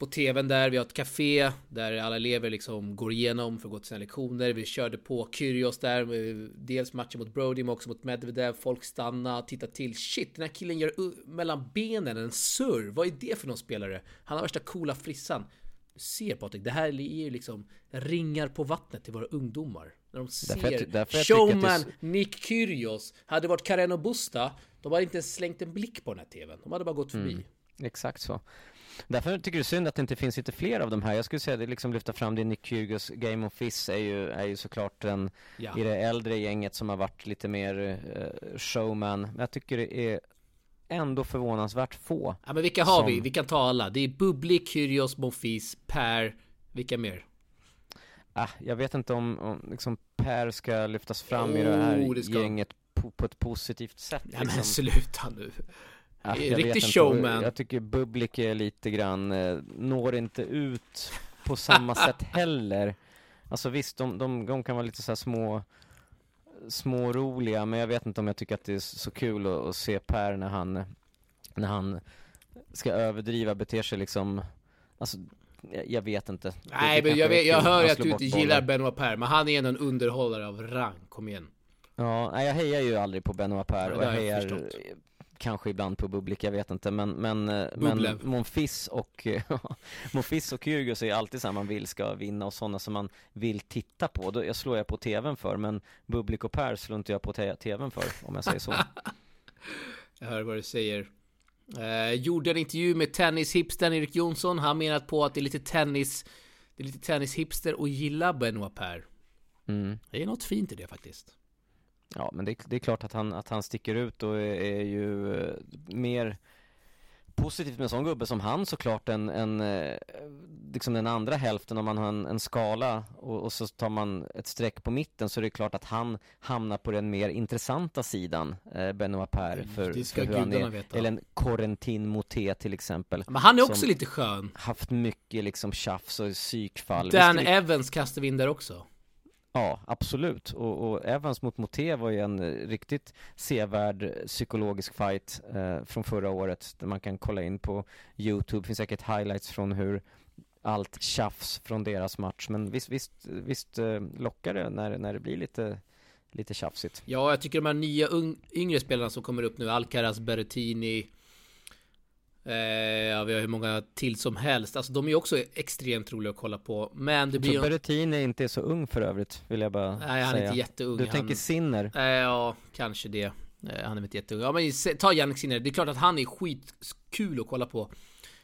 på tvn där, vi har ett café där alla elever liksom går igenom för att gå till sina lektioner. Vi körde på Kyrgios där, eh, dels matchen mot Brody men också mot Medvedev. Folk stannar, tittar till. Shit, den här killen gör mellan benen en surr. Vad är det för någon spelare? Han har värsta coola frissan. Du ser Patrik, det här är ju liksom ringar på vattnet till våra ungdomar. När de Därför jag ser därför jag det är showman Nick Kyrgios. Hade varit Karen och Busta, de hade inte ens slängt en blick på den här tvn. De hade bara gått förbi. Mm. Exakt så. Därför tycker jag det är synd att det inte finns lite fler av de här. Jag skulle säga att liksom lyfta fram det Nick Kyrgios Game of Fizz är ju, är ju såklart den Ja. i det äldre gänget som har varit lite mer eh, showman. Men jag tycker det är ändå förvånansvärt få. ja, men vilka har som- vi? Vi kan ta alla. Det är Bubbly, Kyrgios, Monfils, Per. Vilka mer? Ah, jag vet inte om, om liksom Per ska lyftas fram i det här Oh, det ska- gänget på, på ett positivt sätt. Ja men liksom. sluta nu. Det jag riktig vet inte. showman. Jag tycker Bublik är lite grann, eh, når inte ut på samma [laughs] sätt heller. Alltså visst, de, de, de kan vara lite så här små, små roliga, men jag vet inte om jag tycker att det är så kul att, att se Per när han, när han ska överdriva, beter sig liksom, alltså jag, jag vet inte. Det- Nej det men kanske jag, vet, jag hör att du inte gillar Benoit Per, men han är ändå en underhållare av rang. Kom igen. Ja, nej, jag hejar ju aldrig på Benoit Per och jag hejar förstått. kanske ibland på Bublik, jag vet inte men, men, eh, men. Monfils och [laughs] Monfils och Kyrgios är alltid så man vill ska vinna och sådana som man vill titta på. Då, jag slår jag på tvn för men Bublik och Per slår inte jag på tvn för om jag säger så. [laughs] Jag hör vad du säger. Eh, gjorde en intervju med tennishipstern Erik Jonsson. Han menat på att det är lite tennis Det är lite tennishipster och gilla Benoit Per. Mm. Det är något fint i det faktiskt. Ja, men det, det är klart att han, att han sticker ut och är, är ju eh, mer positivt med en sån gubbe som han såklart än, än eh, liksom den andra hälften om man har en, en skala och, och så tar man ett streck på mitten så är det klart att han hamnar på den mer intressanta sidan, eh, Benoit Per, för, Det ska för hur han är. veta. Eller en Corentin Moté till exempel. Men han är också lite skön. Haft mycket liksom tjafs och psykfall. Dan Evans kastar vi in där också. Ja, absolut. Och, och Evans mot Moté var ju en eh, riktigt sevärd eh, psykologisk fight eh, från förra året. Där man kan kolla in på Youtube. finns säkert highlights från hur allt tjafs från deras match. Men visst, visst, visst eh, lockar det när, när det blir lite, lite tjafsigt. Ja, jag tycker de här nya yngre spelarna som kommer upp nu, Alcaraz, Berrettini. Eh, ja, vi har hur många till som helst. Alltså de är också extremt roliga att kolla på. Men det blir ju... Berrettini inte är så ung för övrigt, vill jag bara Nej, han är säga. inte jätteung. Du han... tänker Sinner? Eh, ja, kanske det. Eh, han är inte jätteung. Ja, men ta Jannik Sinner. Det är klart att han är skitkul att kolla på.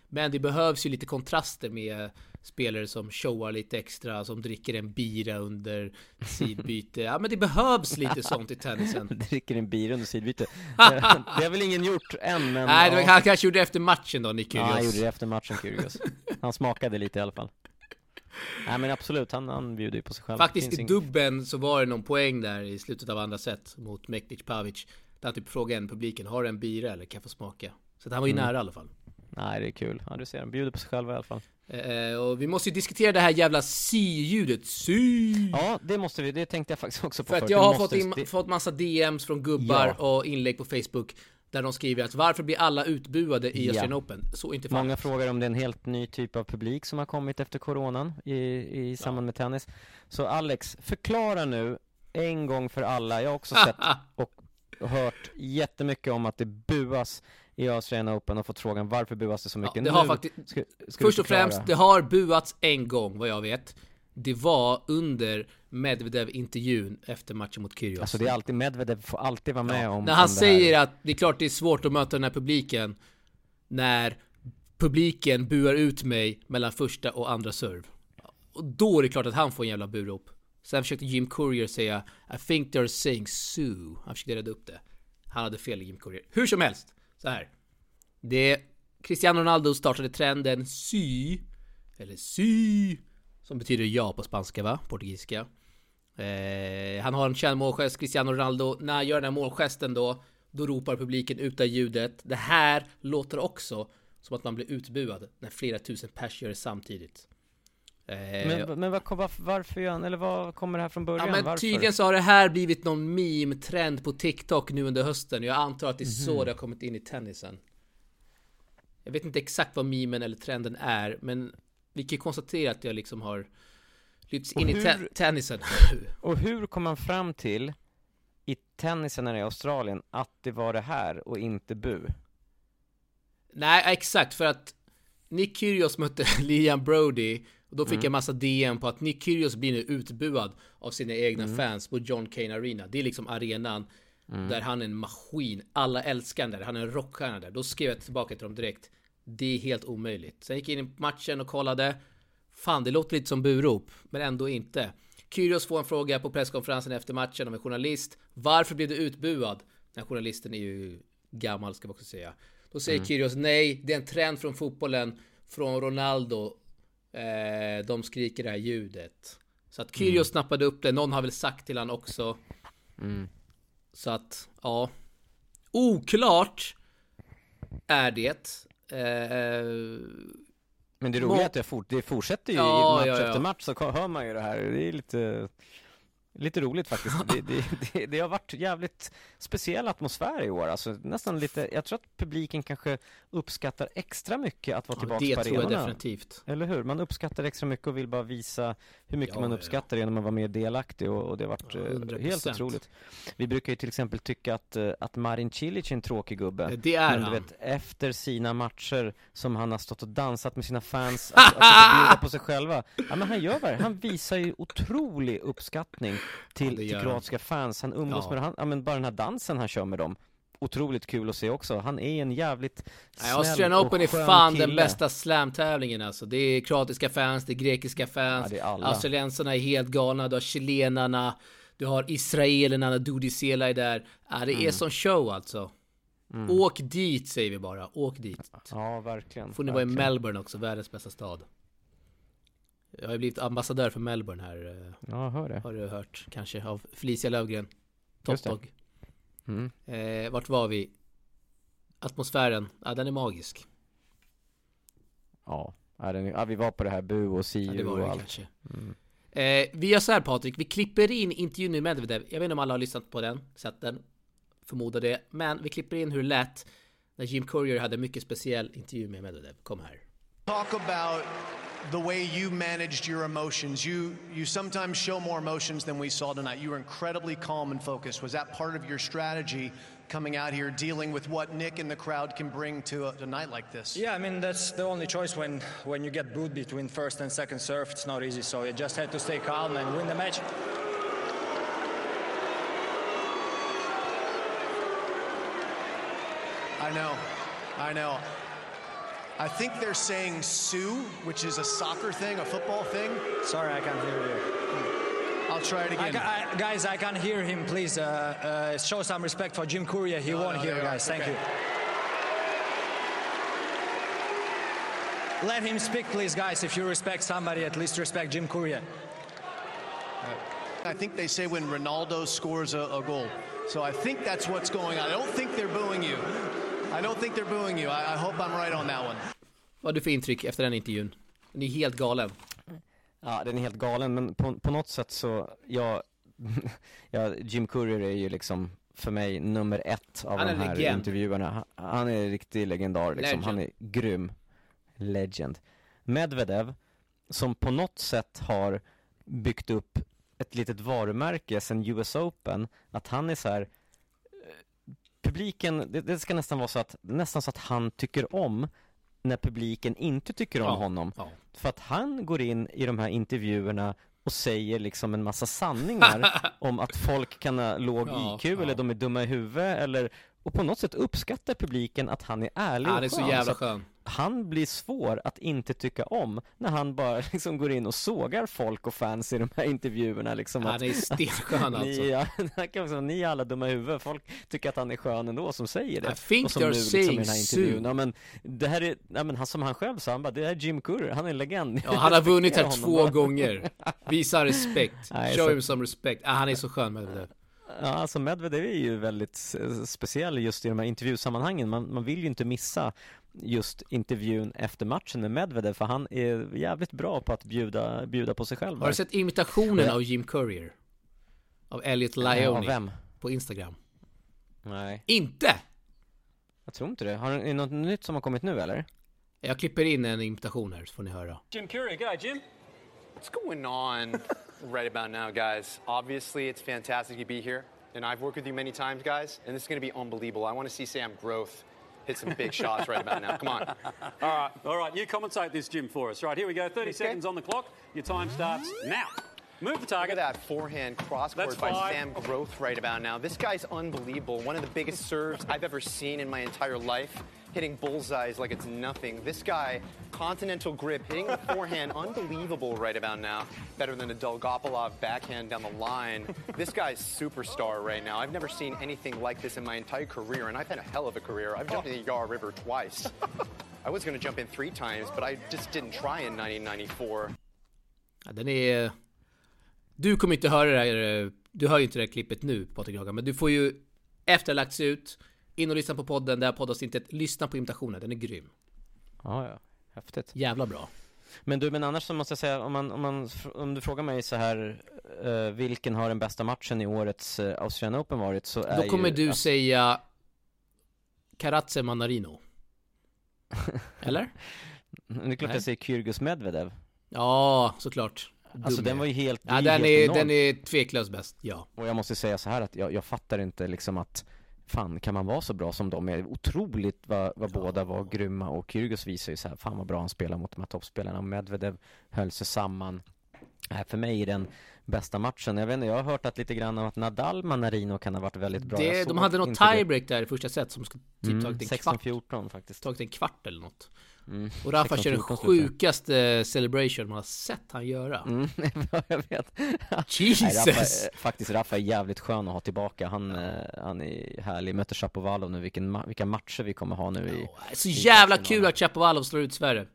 Men det behövs ju lite kontraster med spelare som showar lite extra, som dricker en bira under sidbyte. Ja, men det behövs lite sånt i tennisen. [laughs] Dricker en bira under sidbyte. [laughs] det har väl ingen gjort än, men Nej, det var, han kanske gjorde det efter matchen då, Nick Ja, han Kyrgios. gjorde det efter matchen, Kyrgios. Han smakade lite i alla fall. Nej men absolut, han, han bjuder ju på sig själv. Faktiskt i dubben så var det någon poäng där i slutet av andra set mot Mektic Pavic. Där han typ frågade en publiken, har du en bira eller kan jag få smaka? Så att han var ju Mm. nära i alla fall. Nej det är kul. Ja du ser, han bjuder på sig själv i alla fall. Eh, och vi måste ju diskutera det här jävla si-ljudet. Si! Ja, det måste vi. Det tänkte jag faktiskt också på För att förut. jag har fått, in, det- fått massa DMs från gubbar Ja. och inlägg på Facebook. Där de skriver att varför blir alla utbuade i Ja. Australian Open? Så inte fallet. Många frågar om det är en helt ny typ av publik som har kommit efter coronan i, i samband med tennis. Så Alex, förklara nu en gång för alla. Jag har också [laughs] sett och hört jättemycket om att det buas i Australian Open och fått frågan varför buas det så Ja, mycket? det har Nu faktiskt, ska, ska först och främst, det har buats en gång vad jag vet. Det var under Medvedev-intervjun efter matchen mot Kyrgios. Alltså det är alltid, Medvedev får alltid vara med om När han om det säger att det är klart det är svårt att möta den här publiken när publiken buar ut mig mellan första och andra serve. Och då är det klart att han får en jävla burop. Sen försökte Jim Courier säga I think they're saying Sue. Han försökte rädda upp det. Han hade fel Jim Courier. Hur som helst, så här. Det Cristiano Ronaldo startade trenden sy eller sy som betyder ja på spanska va? Portugisiska. Eh, han har en känd målgest, Cristiano Ronaldo. När han gör den här målgesten då, då ropar publiken ut ljudet. Det här låter också som att man blir utbuad när flera tusen pers gör det samtidigt. Eh, Men, men varför, varför gör han, eller vad kommer det här från början? Ja men varför? tydligen så har det här blivit någon meme-trend på TikTok nu under hösten. Jag antar att det är så Mhm. det har kommit in i tennisen. Jag vet inte exakt vad memen eller trenden är, men vi kan ju konstatera att jag liksom har lyfts in Och i te- hur- tennisen. Och hur kom man fram till i tennisen här i Australien att det var det här och inte bu? Nej, exakt för att Nick Kyrgios mötte [laughs] Liam Brody. Och då fick jag massa DM på att Nick Kyrgios blir nu utbuad av sina egna fans på John Cain Arena. Det är liksom arenan där han är en maskin. Alla älskar han där. Han är en rockstjärna där. Då skrev jag tillbaka till dem direkt. Det är helt omöjligt. Sen gick jag in i matchen och kollade. Fan, det låter lite som burop, men ändå inte. Kyrgios får en fråga på presskonferensen efter matchen av en journalist. Varför blev du utbuad? Den här journalisten är ju gammal ska vi också säga. Då säger Kyrgios nej, det är en trend från fotbollen. Från Ronaldo. Eh, de skriker det här ljudet. Så att Kyrgios snappade upp det. Någon har väl sagt till han också. Så att, ja. Oklart är det. Eh, Men det roliga är att det, fort, det fortsätter ju Ja, i match ja, ja. efter match så hör man ju det här. Det är lite, lite roligt faktiskt. [laughs] det, det, det, det har varit jävligt speciell atmosfär i år. Alltså, nästan lite, jag tror att publiken kanske uppskattar extra mycket att vara ja, tillbaka det på tror jag arenorna. definitivt. Eller hur? Man uppskattar extra mycket och vill bara visa hur mycket Ja, man ja, ja. uppskattar genom att vara mer delaktig och, och det har varit Ja, eh, 100%. helt otroligt. Vi brukar ju till exempel tycka att, eh, att Marin Cilic är en tråkig gubbe. Det är Men han. du vet, efter sina matcher som han har stått och dansat med sina fans, [laughs] att, att försöka bjuda på sig själva. Ja men han gör vad Han visar ju otrolig uppskattning till, Ja, till kroatiska fans. Han umgås Ja. med han, ja men bara den här dansen han kör med dem. Otroligt kul att se också. Han är en jävligt snäll Australian och Open är fan kille. den bästa slamtävlingen alltså. Det är kroatiska fans, det är grekiska fans. Ja. Australiensarna är helt galna, du har chilenarna, du har israelerna när Dudicela är där. Ja, det Mm. är som show alltså. Åk dit säger vi bara, åk dit. Ja, verkligen. Får ni vara i verkligen. Melbourne också, världens bästa stad. Jag har blivit ambassadör för Melbourne här, eh, Ja, hör det. har du hört kanske, av Felicia det. Toppdog. Mm. Eh, vart var vi? Atmosfären, ja den är magisk. Ja. Ja, den, ja, vi var på det här Bu och Ja, Siu det var och det allt. kanske. Eh, vi gör så här Patrik, vi klipper in intervjun med Medvedev. Jag vet inte om alla har lyssnat på den, sett den. Förmodar det. Men vi klipper in hur det lät när Jim Courier hade en mycket speciell intervju med Medvedev. Kom här. Talk about the way you managed your emotions. You you sometimes show more emotions than we saw tonight. You were incredibly calm and focused. Was that part of your strategy coming out here, dealing with what Nick and the crowd can bring to a, a night like this? Yeah, I mean that's the only choice when when you get booed between first and second serve. It's not easy, so you just had to stay calm and win the match. I know, I know. I think they're saying Sue, which is a soccer thing, a football thing. Sorry, I can't hear you. I'll try it I again. ca- I, guys, I can't hear him. Please uh, uh, show some respect for Jim Courier. He won no, here, you are. guys. Thank Okay. you. Let him speak, please, guys. If you respect somebody, at least respect Jim Courier. I think they say when Ronaldo scores a, a goal. So I think that's what's going on. I don't think they're booing you. I don't think they're booing you. I, I hope I'm right on that one. Vad du för intryck efter den intervjun? Den är helt galen. Ja, den är helt galen, men på, på något sätt så, ja, [laughs] ja, Jim Courier är ju liksom för mig nummer ett av Han de här legend. intervjuerna. Han, han är en riktig legendar liksom, han är Legend. grym. Legend. Medvedev, som på något sätt har byggt upp ett litet varumärke sen US Open, att han är så här publiken, det, det ska nästan vara så att, nästan så att han tycker om när publiken inte tycker om Ja, honom. ja. För att han går in i de här intervjuerna och säger liksom en massa sanningar [laughs] om att folk kan ha låg Ja, IQ eller de är dumma i huvudet eller och på något sätt uppskattar publiken att han är ärlig Han och är så skön. jävla skön. Han blir svår att inte tycka om när han bara [laughs] liksom går in och sågar folk och fans i de här intervjuerna liksom Han är [laughs] stenskön alltså. Ni, ja, han ni är alla dumma i huvudet, folk tycker att han är skön ändå som säger det I think och som they're nu liksom i saying den här intervjun, ja, men det här är, ja, men han, som han själv sa, han bara, det här är Jim Courier, han är en legend Ja, han har vunnit här [laughs] två gånger. Visa respekt. Nej, Show så- him some respect. Ah, han är så skön med det. Ja, alltså Medvedev är ju väldigt speciell just i de här intervjusammanhangen. Man, man vill ju inte missa just intervjun efter matchen med Medvedev, för han är jävligt bra på att bjuda, bjuda på sig själv. Har du sett imitationen av Jim Courier? Av Elliot Ja, Lioni vem? på Instagram? Nej, Inte! jag tror inte det. Har är det något nytt som har kommit nu eller? Jag klipper in en imitation här så får ni höra. Jim Courier, good Jim. What's going on [laughs] right about now, guys? Obviously, it's fantastic to be here, and I've worked with you many times, guys, and this is going to be unbelievable. I want to see Sam growth hit some big shots right about now. Come on. [laughs] All right, all right. You commentate this, Jim, for us. Right, here we go. 30 seconds on the clock. Your time starts now. Move the Look target. at that forehand cross court by. Sam Groth right about now. This guy's unbelievable. One of the biggest serves I've ever seen in my entire life. Hitting bullseyes like it's nothing. This guy, continental grip, hitting the [laughs] forehand, unbelievable right about now. Better than a Dolgopolov backhand down the line. This guy's superstar right now. I've never seen anything like this in my entire career, and I've had a hell of a career. I've jumped in the Yar River twice. I was going to jump in three times, but I just didn't try in 1994. Ja, den är... Du kommer inte höra det här, eh, du hör ju inte det här klippet nu Patrik Haga, men du får ju efter det lagts ut, in och lyssna på podden, där poddas inte ett, lyssna på imitationen, den är grym. Ja, ja. Häftigt. Jävla bra. Men du, men annars så måste jag säga, om, man, om, man, om du frågar mig så här, eh, vilken har den bästa matchen i årets uh, Australian Open varit, så är Då kommer ju, du alltså, säga Karatse Manarino. [laughs] Eller? Det är klart Nej. jag säger Kyrgios Medvedev. Ja, såklart. Alltså Dum den är. var ju helt, det Ja, den helt är, den är tveklöst bäst, ja. Och jag måste säga så här att jag, jag fattar inte liksom att Fan, kan man vara så bra som de är? Otroligt vad, vad båda var grymma och Kyrgios visar ju så här, fan vad bra han spelar mot de här toppspelarna. Medvedev höll sig samman. Äh, för mig är den bästa matchen. Jag vet inte, jag har hört att lite grann om att Nadal Manarino kan ha varit väldigt bra. Det, de hade något inte det. tiebreak där i första set som skulle typ Mm, tagit en kvart. 16-14 faktiskt. Tagit en kvart eller något. Mm. Och Rafa kör den 16-14 slutar. sjukaste celebration man har sett han göra. Mm, [laughs] jag vet. Jesus! [laughs] Nej, Rafa, eh, faktiskt Rafa är jävligt skön att ha tillbaka. Han, eh, han är härlig. Möter Chapovalov nu. Vilken, vilka matcher vi kommer ha nu i... Så jävla kul att Chapovalov slår ut Sverre.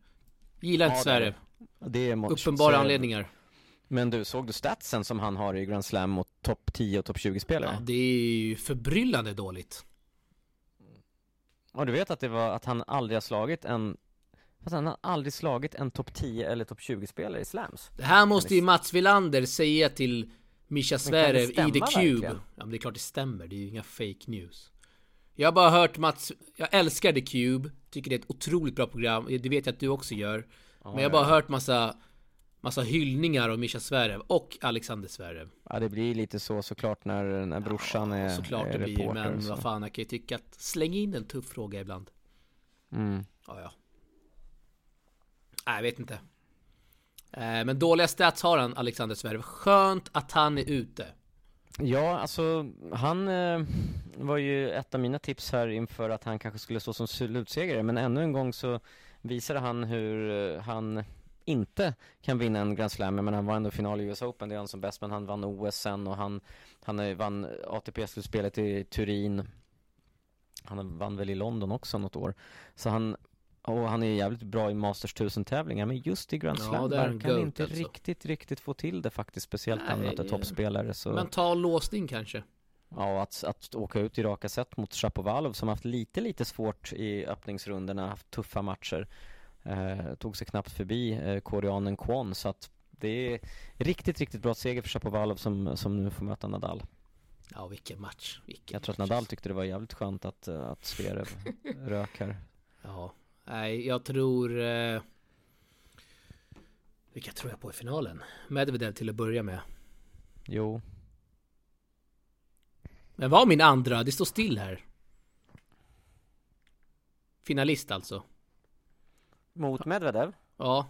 Gillar inte Ja, Sverre. Det är Uppenbara så- anledningar. Men du, såg du statsen som han har i Grand Slam mot topp 10 och topp 20-spelare? Ja, det är ju förbryllande dåligt. Och du vet att det var att han aldrig har slagit en att han har aldrig slagit en topp 10 eller topp 20-spelare i slams. Det här måste ju Mats Wilander säga till Mischa Zverev i The Cube. verkligen? Ja men det är klart det stämmer, det är ju inga fake news. Jag har bara hört Mats, jag älskar The Cube, tycker det är ett otroligt bra program, det vet jag att du också gör. men jag har bara hört massa, massa hyllningar av Mischa Zverev och Alexander Zverev. Ja, det blir lite så såklart när, när brorsan är, Såklart är det blir, men vad fan, jag kan ju tycka att släng in en tuff fråga ibland. Mm. Ja, ja. Nej, jag vet inte. Eh, men dåliga stats har han, Alexander Zverev. Skönt att han är ute. Ja, alltså han eh, var ju ett av mina tips här inför att han kanske skulle stå som slutsegrare men ännu en gång så visade han hur eh, han inte kan vinna en Grand Slam, men han var ändå i final i US Open, det är han som bäst, men han vann OS sen och han, han vann ATP-slutspelet i Turin han vann väl i London också något år så han och han är jävligt bra i Masters 1000-tävlingar men just i Grand Ja, Slam han verkar han inte alltså. riktigt, riktigt få till det faktiskt Speciellt när han möter toppspelare så Mental låsning kanske. Ja, att, att åka ut i raka set mot Shapovalov som haft lite, lite svårt i öppningsrundorna, haft tuffa matcher. Eh, tog sig knappt förbi eh, koreanen Kwon, så att det är riktigt, riktigt bra seger för Shapovalov som, som nu får möta Nadal. Ja, vilken match. Vilken Jag tror att. Nadal tyckte det var jävligt skönt att, eh, att Zverev [laughs] rök här. Ja. Nej, jag tror... Eh... Vilka tror jag på i finalen? Medvedev till att börja med. Jo, Men var min andra? Det står still här. Finalist alltså. mot Medvedev. Ja.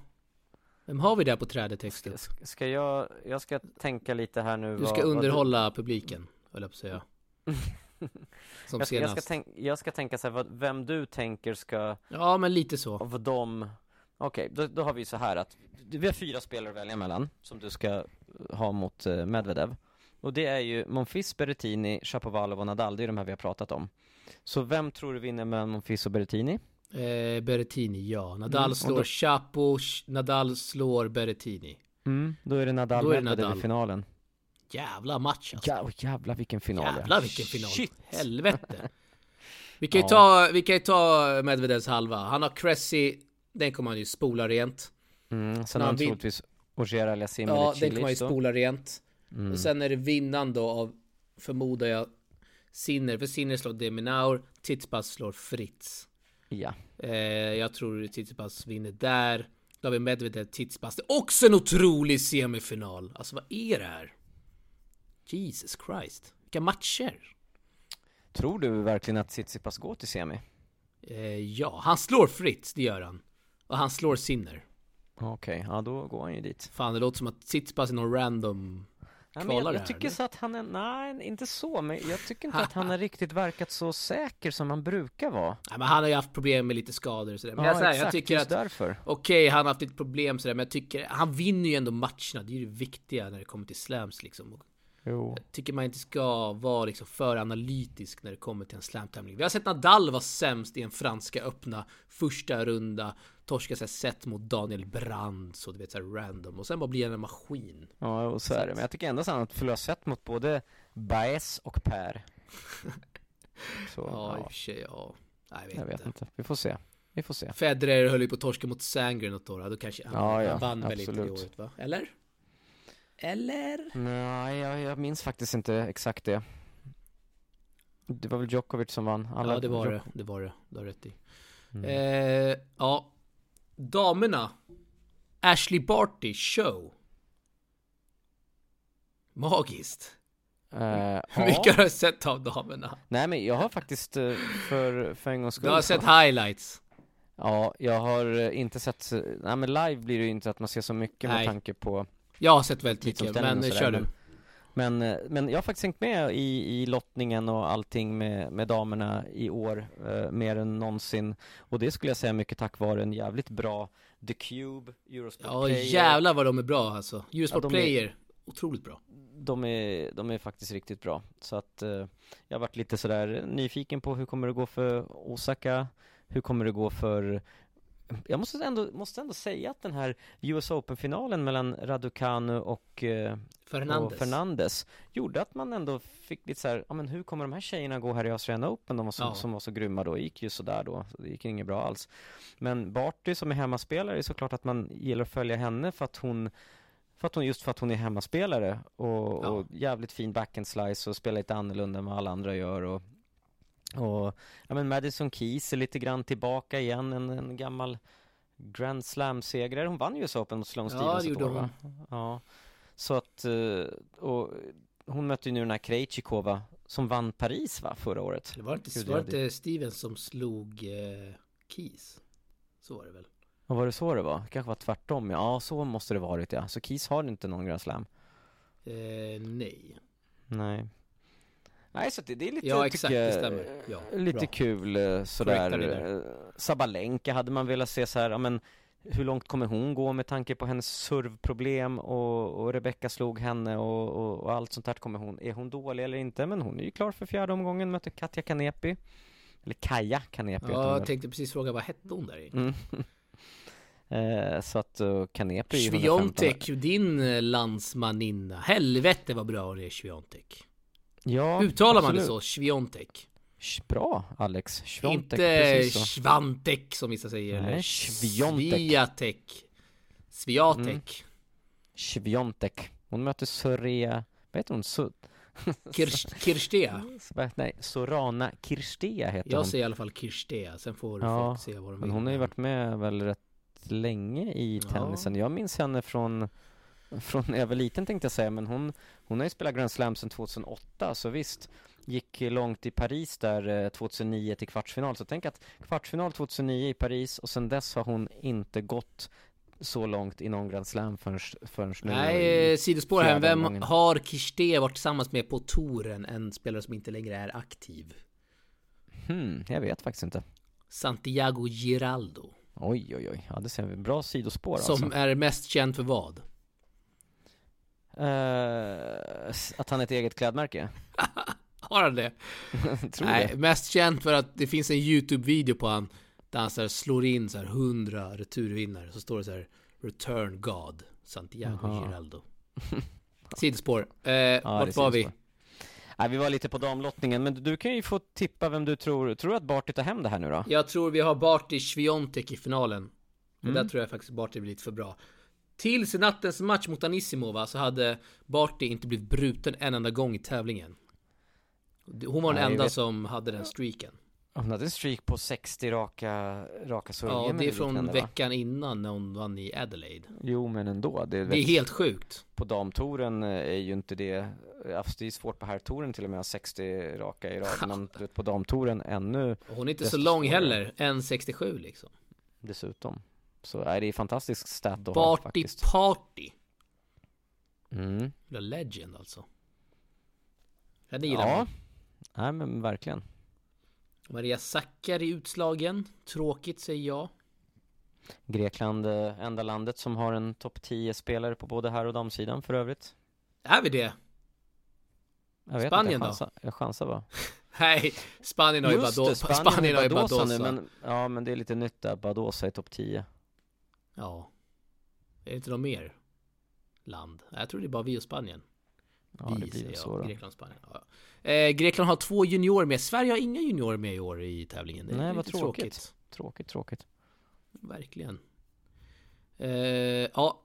Vem har vi där på trädet texten? Ska, ska jag, jag ska tänka lite här nu Du ska vad- vad underhålla publiken, höll jag på att säga. [laughs] [laughs] Som jag, ska, jag, senast. ska tänk, jag ska tänka så här, vad, vem du tänker ska Ja, men lite så. av dem Okej, då, då har vi så här att Vi har fyra spelare att välja mellan Som du ska ha mot eh, Medvedev Och det är ju Monfils, Berrettini, Shapovalov och Nadal Det är de här vi har pratat om Så vem tror du vinner mellan Monfils och Berrettini? Eh, Berrettini, ja. Nadal Mm, slår då- Chapo, Nadal slår Berrettini. Mm, då är det Nadal, Då är det Nadal. i finalen Jävla match alltså. ja, Jävlar vilken final. Jävlar vilken final. Shit. Helvete. Vi kan ju Ja. ta, vi kan ju ta Medvedevs halva. Han har Cressy, den kommer han ju spola rent. mm, Sen har han troligtvis Ogier Aliasim Ja, den kommer han ju spola rent. Mm. Och sen är det vinnaren då av, förmodar jag, Sinner. För Sinner slår Deminaur, Tsitsipas slår Fritz. Ja, Eh, jag tror Tsitsipas vinner där. Då har vi Medvedev, Tsitsipas. Det är också en otrolig semifinal. Alltså vad är det här? Jesus Christ. Vilka matcher. tror du verkligen att Tsitsipas går till semi? Eh, ja, han slår Fritz, det gör han. Och han slår Sinner. Okej, ja då går han ju dit. Fan, det låter som att Tsitsipas är någon random Nej, men jag, jag här, tycker eller? så att han är, nej inte så, men jag tycker inte att han [laughs] har riktigt verkat så säker som han brukar vara. Nej, men han har ju haft problem med lite skador och sådär. Men Ja, jag, jag exakt, tycker just att därför. Okej, han har haft lite problem sådär, men jag tycker han vinner ju ändå matcherna. Det är ju det viktiga när det kommer till slams liksom. Och Jo. jag tycker man inte ska vara liksom för analytisk när det kommer till en slamtävling. Vi har sett Nadal vara sämst i en franska öppna första runda. Torska sig set mot Daniel Brand så du vet såhär random och sen bara han en maskin. Ja, och så är det. Men jag tycker ändå så att förlora set mot både Baez och Per. [laughs] Så, Ja, i och ja, för sig, ja. Nej, jag vet, jag vet inte. inte. Vi får se. Vi får se. Federer höll ju på att torska mot Sangren något år. Då kanske han, Ja, ja, han vann väl inte det året va? Eller? Eller? Nej, jag, jag minns faktiskt inte exakt det. Det var väl Djokovic som vann? Alla ja, det var Djok- det. Det var det. Du har rätt i. Mm. Eh, ja. Damerna. Ashley Barty show. Magiskt. Eh, Hur ja. mycket har du sett av damerna? Nej men jag har faktiskt eh, för, för en gångs skull Du har sett highlights. Ja, jag har eh, inte sett, nej men live blir det ju inte att man ser så mycket Nej. med tanke på Jag har sett väldigt mycket, tidsomställning men kör du. men- Men, eh, men jag har faktiskt hängt med i, i lottningen och allting med, med damerna i år, eh, mer än någonsin. Och det skulle jag säga mycket tack vare en jävligt bra The Cube, Eurosport Ja Player. jävlar vad de är bra alltså. Eurosport Ja, de är- Player. Otroligt bra. De är, de är faktiskt riktigt bra. Så att eh, jag har varit lite sådär nyfiken på hur kommer det gå för Osaka? Hur kommer det gå för jag måste ändå, måste ändå säga att den här US Open-finalen mellan Raducanu och, eh, Fernandes. och Fernandes gjorde att man ändå fick lite så här, ja men hur kommer de här tjejerna gå här i Australian Open? De var så, Ja. som var så grymma då, gick ju sådär då, så det gick inget bra alls. Men Barty som är hemmaspelare är såklart att man gillar att följa henne för att hon för att hon, just för att hon är hemmaspelare och, Ja. och jävligt fin backhand slice och spelar lite annorlunda än vad alla andra gör och, och ja men Madison Keys är lite grann tillbaka igen, en, en gammal Grand Slam-segrare. Hon vann ju US Open mot Sloane Ja, Stevens ett år, va? Ja, så att, eh, och hon mötte ju nu den här Krejcikova som vann Paris va, förra året? Det var inte, Gud, var det inte Steven som slog eh, Keys? Så var det väl? Och var det så det var? Det kanske var tvärtom, ja så måste det varit ja. Så Keys har inte någon Grand Slam? Eh, nej. Nej. Nej, så det, det är lite, Ja, exakt, jag, det stämmer. Ja, lite bra. kul eh, sådär. Eh, Sabalenka hade man velat se så här, ja men hur långt kommer hon gå med tanke på hennes servproblem och, och Rebecca slog henne och, och, och allt sånt där kommer hon, är hon dålig eller inte? Men hon är ju klar för fjärde omgången, möter Katja Kanepi. Eller Kaja Kanepi hon Ja, jag tänkte precis fråga vad hette hon där egentligen? Mm. [laughs] eh, så att uh, Kanepi är ju 115. Sviontek, din landsmaninna. Helvete vad bra det är Sviontek. Ja, Uttalar man det absolut. så? Sviontek? Bra Alex, Sviontek, Inte. Svantek som vissa säger. Nej, Sviontek. Sviatek. Sviatek. Sviontek. Hon möter Sorea, vad heter hon? So, [laughs] Kirst- Kirstea. nej, Sorana Kirstea heter Jag hon. säger i alla fall Kirstea. Sen får Ja, folk se vad de Men vill. hon har ju varit med väl rätt länge i Ja. tennisen. Jag minns henne från från när jag var liten tänkte jag säga, men hon, hon har ju spelat Grand Slam sedan 2008, så visst gick långt i Paris där eh, 2009 till kvartsfinal. Så tänk att kvartsfinal 2009 i Paris och sen dess har hon inte gått så långt i någon Grand Slam förrän, förrän nu. Nej, eh, sidospår här. Vem omgången. har Kirstea varit tillsammans med på touren? En spelare som inte längre är aktiv. Hmm, jag vet faktiskt inte. Santiago Giraldo. Oj, oj, oj. Ja, det ser vi. Bra sidospår Som alltså. är mest känd för vad? Eh, att han är ett eget klädmärke? [laughs] Har han det? [laughs] Nej, det. mest känd för att det finns en YouTube-video på han där han så slår in så här 100 returvinnare. Så står det så här Return God Santiago Jaha. Giraldo. [laughs] Sidospår. Eh, Ja, vart var vi? Nej, vi var lite på damlottningen, men du kan ju få tippa vem du tror. Tror du att Barty tar hem det här nu då? Jag tror vi har Barty Sviontek i finalen. Och Mm. där tror jag faktiskt Barty blir lite för bra. Tills nattens match mot Anisimova så hade Barty inte blivit bruten en enda gång i tävlingen. Hon var den Nej, jag enda som hade den streaken. Hon hade en streak på 60 raka, raka server Ja, det är från liknande, va? veckan innan när hon vann i Adelaide. Jo, men ändå. Det, Det är helt sjukt. På damtouren eh, är ju inte det det är svårt på herrtouren till och med, ha 60 raka i rad, men [laughs] på damtouren ännu Och hon är inte så lång svårare. heller, 1,67 liksom. dessutom. Så är det är fantastisk stat att ha Party faktiskt. party. Mm. The legend alltså. Ja, det gillar Ja, man. nej men verkligen. Maria Zackari utslagen. Tråkigt säger jag. Grekland, eh, enda landet som har en topp 10 spelare på både herr och damsidan för övrigt. Är vi det? Jag Spanien inte, jag chansar, jag chansar bara. [laughs] Nej, Spanien har ju Just Bado- det, Spanien, Spanien har ju Badosa Badosa. nu, men, ja men det är lite nytt där, Badosa i topp 10. Ja. Är det inte något mer land? Jag tror det är bara vi och Spanien. Ja, vi det blir så då. Grekland Spanien. Ja. Eh, Grekland har två juniorer med. Sverige har inga juniorer med i år i tävlingen. Det är Nej, vad lite tråkigt. Tråkigt, tråkigt. Verkligen. Eh, ja.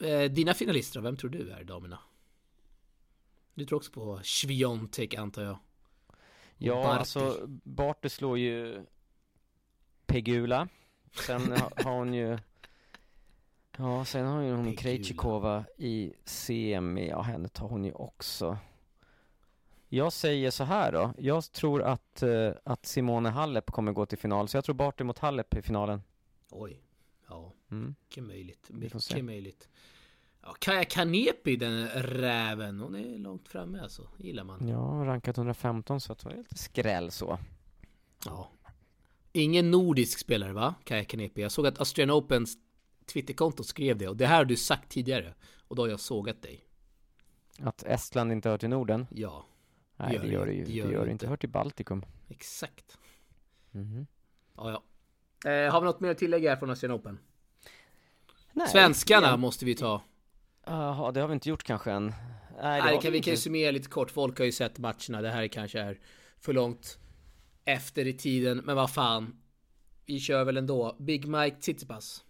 Eh, dina finalister, vem tror du är damerna? Du tror också på Sviontek antar jag? Ja, Barty. alltså Barty slår ju Pegula. Sen ha- har hon ju Ja, sen har ju hon. Krejcikova i semi. Ja, henne tar hon ju också. Jag säger så här då. Jag tror att, eh, att Simone Halep kommer gå till final. Så jag tror Barty mot Halep i finalen. Oj. Ja, Mm. mycket möjligt. Mycket möjligt. Ja, Kaja Kanepi, den räven. Hon är långt framme alltså. Gillar man. Ja, rankat 115 så att det var lite skräll så. Ja. Ingen nordisk spelare va? Kaja Kanepi. Jag såg att Australian Opens Twitterkonto skrev det och det här har du sagt tidigare. Och då har jag sågat dig. Att Estland inte hör till Norden? Ja, Nej, Gör det gör det ju- det gör gör det det inte. inte. Hör till Baltikum. exakt. Mhm. Ja, ja. Eh, har vi något mer att tillägga här från Australian Open? Nej, Svenskarna ja. måste vi ta. Jaha, det har vi inte gjort kanske än. Nej, Nej, det kan, vi kan ju summera lite kort. Folk har ju sett matcherna. Det här kanske är för långt efter i tiden. Men vad fan. Vi kör väl ändå. Big Mike Tsitsipas.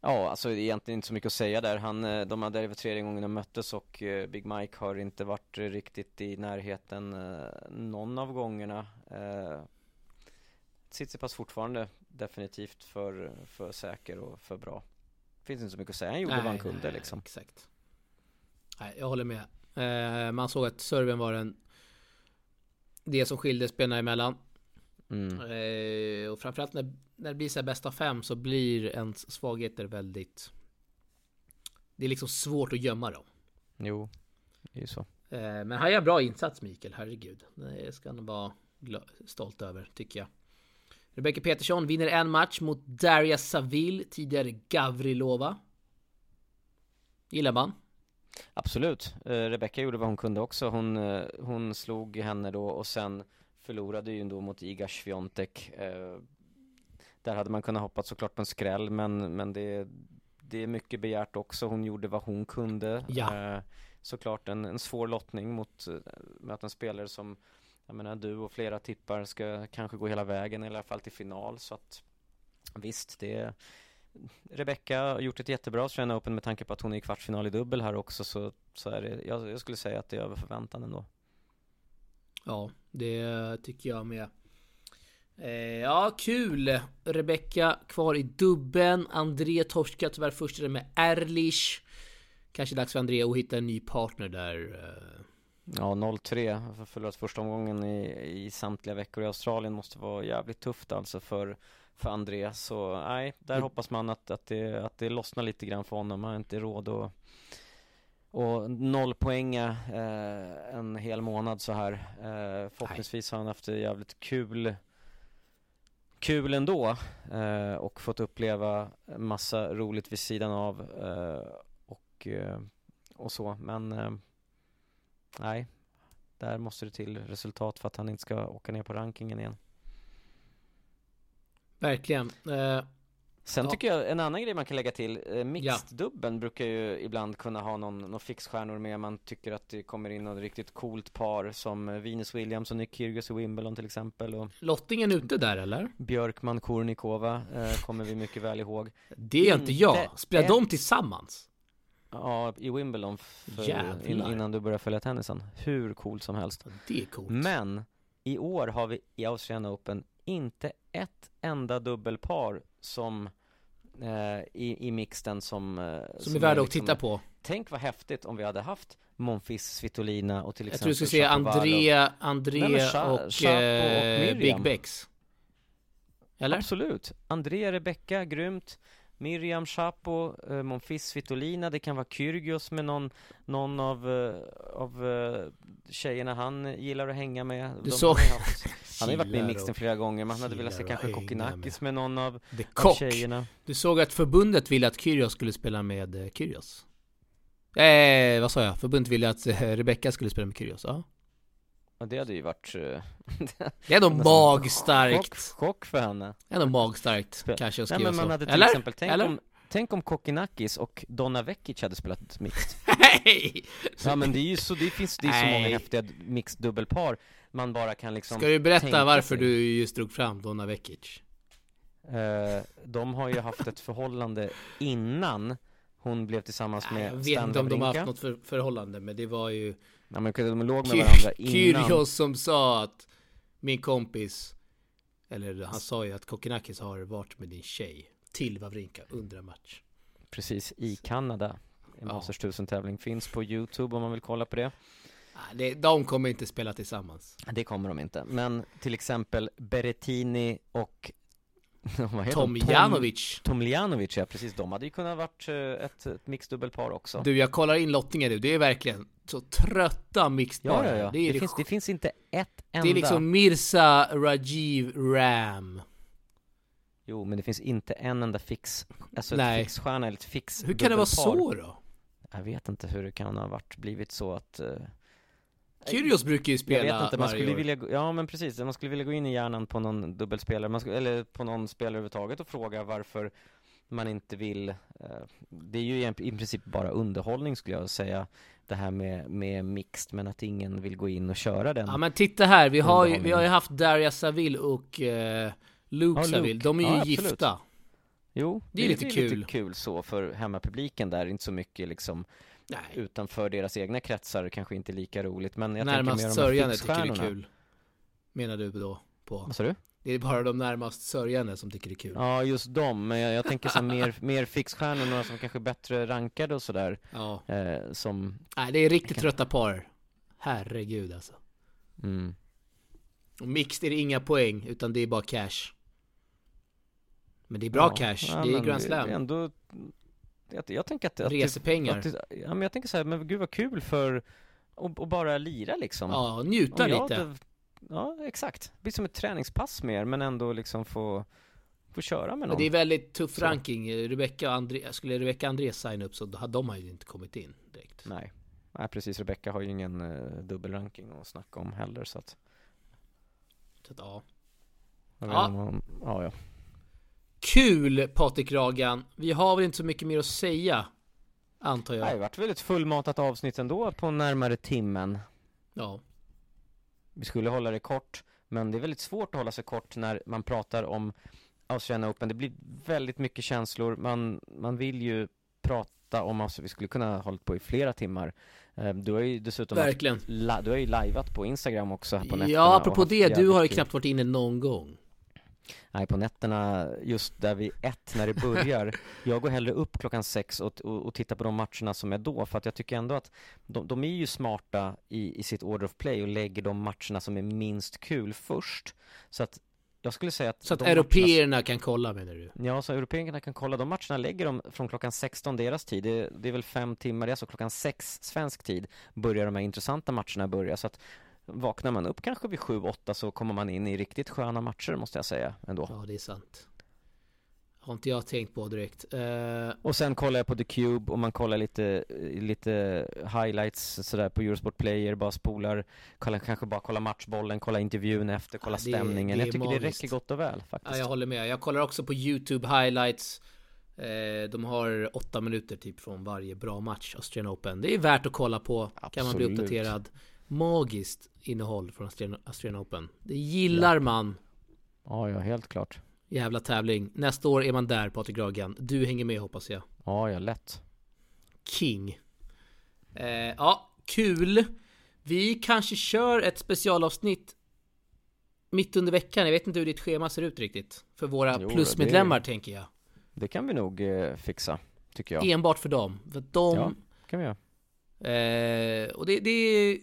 Ja, alltså det är egentligen inte så mycket att säga där. Han, eh, de hade det tredje gången de möttes och eh, Big Mike har inte varit eh, riktigt i närheten någon av gångerna. Tsitsipas fortfarande definitivt för, för säker och för bra. Finns inte så mycket att säga. Han gjorde vad han kunde nej, liksom. Exakt. Nej, jag håller med. Man såg att serven var en det som skilde spelarna emellan. Mm. Eh, och framförallt när, när det blir så här bästa fem så blir ens svagheter väldigt Det är liksom svårt att gömma dem. Jo, det är så. Eh, men han gör bra insats Mikael, herregud. Det ska han vara stolt över, tycker jag. Rebecca Petersson vinner en match mot Daria Saville, tidigare Gavrilova. Gillar man. Absolut. Eh, Rebecca gjorde vad hon kunde också. Hon, eh, hon slog henne då och sen förlorade ju ändå mot Iga Swiatek. Eh, där hade man kunnat hoppas såklart på en skräll men, men det, det är mycket begärt också. Hon gjorde vad hon kunde. Ja. Såklart en, en svår lottning mot möta en spelare som jag menar du och flera tippar ska kanske gå hela vägen eller i alla fall till final så att visst det Rebecca har gjort ett jättebra Australian Open med tanke på att hon är i kvartsfinal i dubbel här också så, så är det, jag, jag skulle säga att det är över förväntan ändå. Ja, det tycker jag med. Eh, ja, kul! Rebecca kvar i dubben. André torskar tyvärr först med Erlich. Kanske dags för André att hitta en ny partner där. eh. Ja, 0-3, har förlorat första omgången i, i samtliga veckor i Australien måste vara jävligt tufft alltså för, för André. Så nej, där Mm. hoppas man att, att, det, att det lossnar lite grann för honom. Han har inte råd att och nollpoänga eh, en hel månad så här. Eh, förhoppningsvis har han haft det jävligt kul kul ändå eh, och fått uppleva massa roligt vid sidan av eh, och, eh, och så. Men eh, nej, där måste det till resultat för att han inte ska åka ner på rankingen igen. Verkligen. Eh, Sen Ja. tycker jag en annan grej man kan lägga till, eh, mixed-dubben brukar ju ibland kunna ha någon, någon fixstjärnor med, man tycker att det kommer in något riktigt coolt par som Venus Williams och Nick Kyrgios i Wimbledon till exempel och lottningen ute där eller? Björkman Kornikova eh, kommer vi mycket väl ihåg. Det är inte jag. Spelar de tillsammans? Ja, i Wimbledon för, in, innan du börjar följa tennisen. Hur coolt som helst. Det är coolt. Men i år har vi i Australian Open inte ett enda dubbelpar som eh, i, i mixten som... eh, Som är värda att liksom- titta på. Tänk vad häftigt om vi hade haft Monfils, Svitolina och till Jag exempel tror du skulle Shapovalov. André, André Nej, Cha- och, Chapo och eh, Miriam. Big Bex. Eller? Absolut. André, Rebecca, grymt. Miriam, Chapo, eh, Monfils, Svitolina. Det kan vara Kyrgios med någon, någon av, eh, av eh, tjejerna han gillar att hänga med. Du såg- Han har ju varit med i mixen flera gånger. Man hade velat se kanske Kokkinakis med någon av, The av tjejerna. Du såg att förbundet ville att Kyrgios skulle spela med eh, Kyrgios? Eh, vad sa jag? Förbundet ville att eh, Rebecca skulle spela med Kyrgios, ja. Ja, det hade ju varit... eh, [laughs] Det är ändå nästan magstarkt. Chock, chock för henne. Ändå magstarkt, kanske att Nej skriva men man så. hade till Eller? exempel, tänk Eller? om, tänk om Kokkinakis och Donna Vekic hade spelat mixed. Hej! [laughs] Ja men det är ju så, det finns, det är så många Nej. häftiga mixed dubbelpar man bara kan liksom Ska du berätta tänka varför sig. du just drog fram Donna Vekic? Eh, de har ju haft ett förhållande innan hon blev tillsammans Nej, med jag vet Stan inte om de har haft något för, förhållande, men det var ju Ja, men de låg med varandra innan. Kyrgios som sa att min kompis, eller han sa ju att Kokkinakis har varit med din tjej till Wawrinka under en match. Precis, i Kanada. En Ja. Masters 1000 tävling finns på Youtube om man vill kolla på det. Ah, det, de kommer inte spela tillsammans. Det kommer de inte. Men till exempel Berrettini och [laughs] vad heter Tom de? Janovic. Tomljanovic, ja precis. De hade ju kunnat varit eh, ett, ett mixdubbelpar också. Du, jag kollar in lottningen nu. Det är verkligen så trötta mixed ja, ja, ja. Det Det, finns, det finns inte ett enda. det är liksom Mirza Rajiv Ram. Jo, men det finns inte en enda fix, alltså Nej. ett fixstjärna eller ett fix Hur kan det vara så då? Jag vet inte hur det kan ha varit, blivit så att eh, Kyrgios brukar ju spela Jag vet inte, man skulle år. vilja, ja men precis, man skulle vilja gå in i hjärnan på någon dubbelspelare, skulle, eller på någon spelare överhuvudtaget och fråga varför man inte vill, eh, det är ju i, princip bara underhållning skulle jag säga, det här med, med mixed, men att ingen vill gå in och köra den. Ja men titta här, vi har ju, vi har ju haft Darja Saville och eh, Luke Ja, Luke. Saville. De är ju Ja, gifta. jo, det är lite kul. lite kul så för hemmapubliken där, inte så mycket liksom Nej, utanför deras egna kretsar, kanske inte lika roligt, men jag tänker närmast mer de här sörjande tycker det är kul. Menar du då? På. Vad sa du? Det är bara de närmast sörjande som tycker det är kul. Ja, just dem, men jag, jag tänker så mer, [laughs] mer fixstjärnor, några som kanske är bättre rankade och sådär, Ja. eh, som, Nej, det är riktigt trötta par. Herregud alltså. mm. Och mixed är det inga poäng, utan det är bara cash. Men det är bra Ja, cash, ja, det är Grand Det är Slam. ändå, jag, jag tänker att, att Resepengar. Att, det- ja, men jag tänker så här, men gud vad kul för att att bara lira liksom. Ja, njuta lite. hade- Ja, exakt. Det blir som ett träningspass mer, men ändå liksom få, få köra med Men någon. det är väldigt tuff Så. ranking. Rebecca och André, skulle Rebecca och André signa upp så hade de ju inte kommit in direkt. Nej. Nej, precis. Rebecca har ju ingen uh, dubbelranking att snacka om heller, så att... Så att, ja. Ja. om- ja, ja. Kul Patrik Ragan. Vi har väl inte så mycket mer att säga. Antar Nej, Det jag. vart väl ett fullmatat avsnitt ändå på närmare timmen. Ja. Vi skulle hålla det kort, men det är väldigt svårt att hålla sig kort när man pratar om Australian Open. Det blir väldigt mycket känslor. Man, man vill ju prata om Australian. Vi skulle kunna ha hållit på i flera timmar. Eh, Du har ju dessutom Verkligen. la, du har ju liveat på Instagram också här på nätterna. Ja, apropå det. Du har ju knappt varit inne någon gång. Nej, på nätterna, just där vid ett när det börjar. [laughs] jag går hellre upp klockan sex och, och, och tittar på de matcherna som är då, för att jag tycker ändå att de, de är ju smarta i, i sitt order of play och lägger de matcherna som är minst kul först. Så att jag skulle säga att Så att matcherna- européerna kan kolla menar du? Ja, så européerna kan kolla. De matcherna lägger de från klockan 16 deras tid. Det är, det är väl fem timmar, det är alltså klockan sex svensk tid börjar de här intressanta matcherna börja. Så att vaknar man upp kanske vid sju, åtta så kommer man in i riktigt sköna matcher måste jag säga ändå. Ja, det är sant. Har inte jag tänkt på direkt. Eh, Och sen kollar jag på The Cube och man kollar lite, lite highlights sådär på Eurosport Player, bara spolar, kollar, kanske bara kolla matchbollen, kolla intervjun efter, kolla Ja, stämningen. det är jag tycker magiskt. det räcker gott och väl ja, faktiskt. jag håller med. Jag kollar också på YouTube highlights. Eh, de har åtta minuter typ från varje bra match, Australian Open. Det är värt att kolla på. Kan man bli Absolut. uppdaterad. Magiskt innehåll från Australian, Open. Det gillar man. Ja, ja, helt klart. Jävla tävling. Nästa år är man där Patrik Ragan. Du hänger med hoppas jag. Ja, ja, lätt. King. Eh, ja, kul. Vi kanske kör ett specialavsnitt mitt under veckan. Jag vet inte hur ditt schema ser ut riktigt. För våra Jo, plusmedlemmar tänker jag. Det kan vi nog eh, fixa, tycker jag. Enbart för dem. För de... Ja. kan vi göra. Eh, och det, det är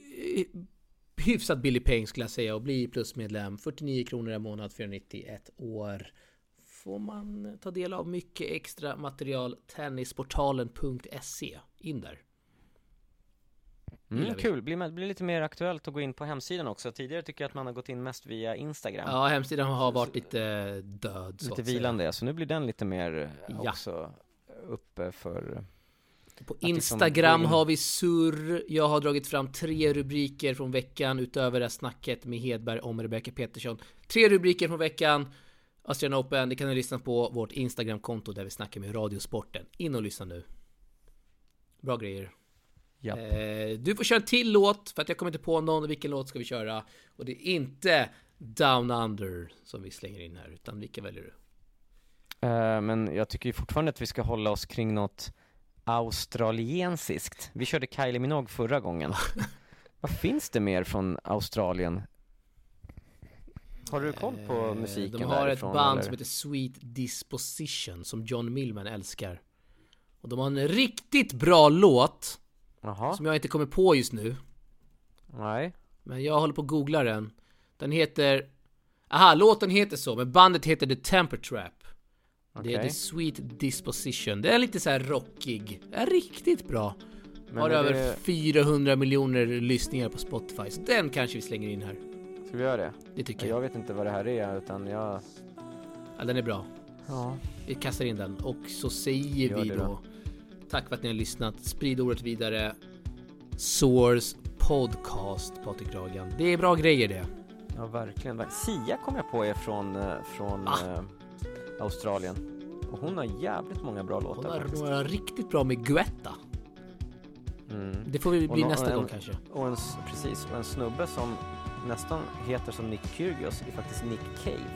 hyfsat billig peng skulle jag säga att bli plusmedlem. 49 kronor i månad, 491 år. Får man ta del av mycket extra material. Tennisportalen.se. In där. Mm, kul, blir, blir lite mer aktuellt att gå in på hemsidan också. Tidigare tycker jag att man har gått in mest via Instagram. Ja, hemsidan har varit lite död. så lite vilande, så nu blir den lite mer eh, Ja. också uppe för... På liksom Instagram har vi surr. Jag har dragit fram tre rubriker från veckan utöver det här snacket med Hedberg om Rebecca Petersson. Tre rubriker från veckan. Australian Open, det kan ni lyssna på vårt Instagram-konto där vi snackar med Radiosporten. In och lyssna nu. Bra grejer. Ja. Eh, du får köra en till låt för att jag kommer inte på någon. Vilken låt ska vi köra? Och det är inte Down Under som vi slänger in här, utan vilka väljer du? Eh, men jag tycker fortfarande att vi ska hålla oss kring något australiensiskt. Vi körde Kylie Minogue förra gången. [laughs] Vad finns det mer från Australien? Har du koll på Eh, musiken De har ett därifrån, band eller? som heter Sweet Disposition som John Millman älskar. Och de har en riktigt bra låt Jaha, som jag inte kommer på just nu. nej. Men jag håller på att googla den. Den heter... Aha, låten heter så, men bandet heter The Temper Trap. Det är. The Sweet Disposition. Det är lite så här rockig. Är riktigt bra. Men har över det- 400 miljoner lyssningar på Spotify. Så den kanske vi slänger in här. Ska vi göra det? Det tycker jag. Jag vet inte vad det här är, utan jag... Ja, den är bra. Ja. Vi kastar in den och så säger Gör vi då, då. Tack för att ni har lyssnat. Sprid ordet vidare. Source Podcast, Patrik Ragan. Det är bra grejer det. Ja, verkligen. verk- Sia kom jag på är från, eh, från Ah. Australien. Och hon har jävligt många bra Hon låtar har faktiskt. några riktigt bra med Guetta. Mm. Det får vi Och bli nå- nästa en- gång kanske. Och en, precis, och en snubbe som nästan heter som Nick Kyrgios är faktiskt Nick Cave.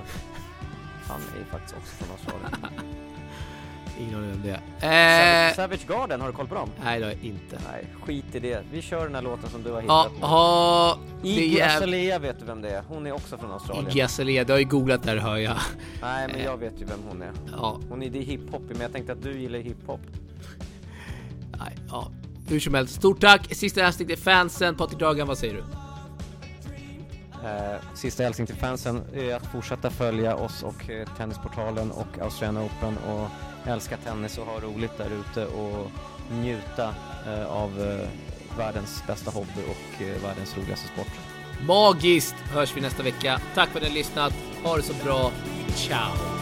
Han är faktiskt också från Australien. [laughs] Ingen aning vem det Savage, är. Eh, Savage Garden, har du koll på dem? nej, det har jag inte. Nej, skit i det. Vi kör den här låten som du har Ja, hittat. nu. ha, det Iggy är Azalea vet du vem det är. Hon är också från Australien. Iggy Azalea. Du har ju googlat där hör jag. Nej, men jag vet ju vem hon är. Ja, Hon är det hiphop, men jag tänkte att du gillar hiphop. nej, ja. Hur som helst, stort tack! Sista hälsning till fansen. Patrik Ragan, vad säger du? Eh, sista hälsning till fansen är att fortsätta följa oss och eh, Tennisportalen och Australian Open och älska tennis och ha roligt där ute och njuta eh, av eh, världens bästa hobby och eh, världens roligaste sport. Magiskt hörs vi nästa vecka. Tack för att ni har lyssnat. Ha det så bra. Ciao!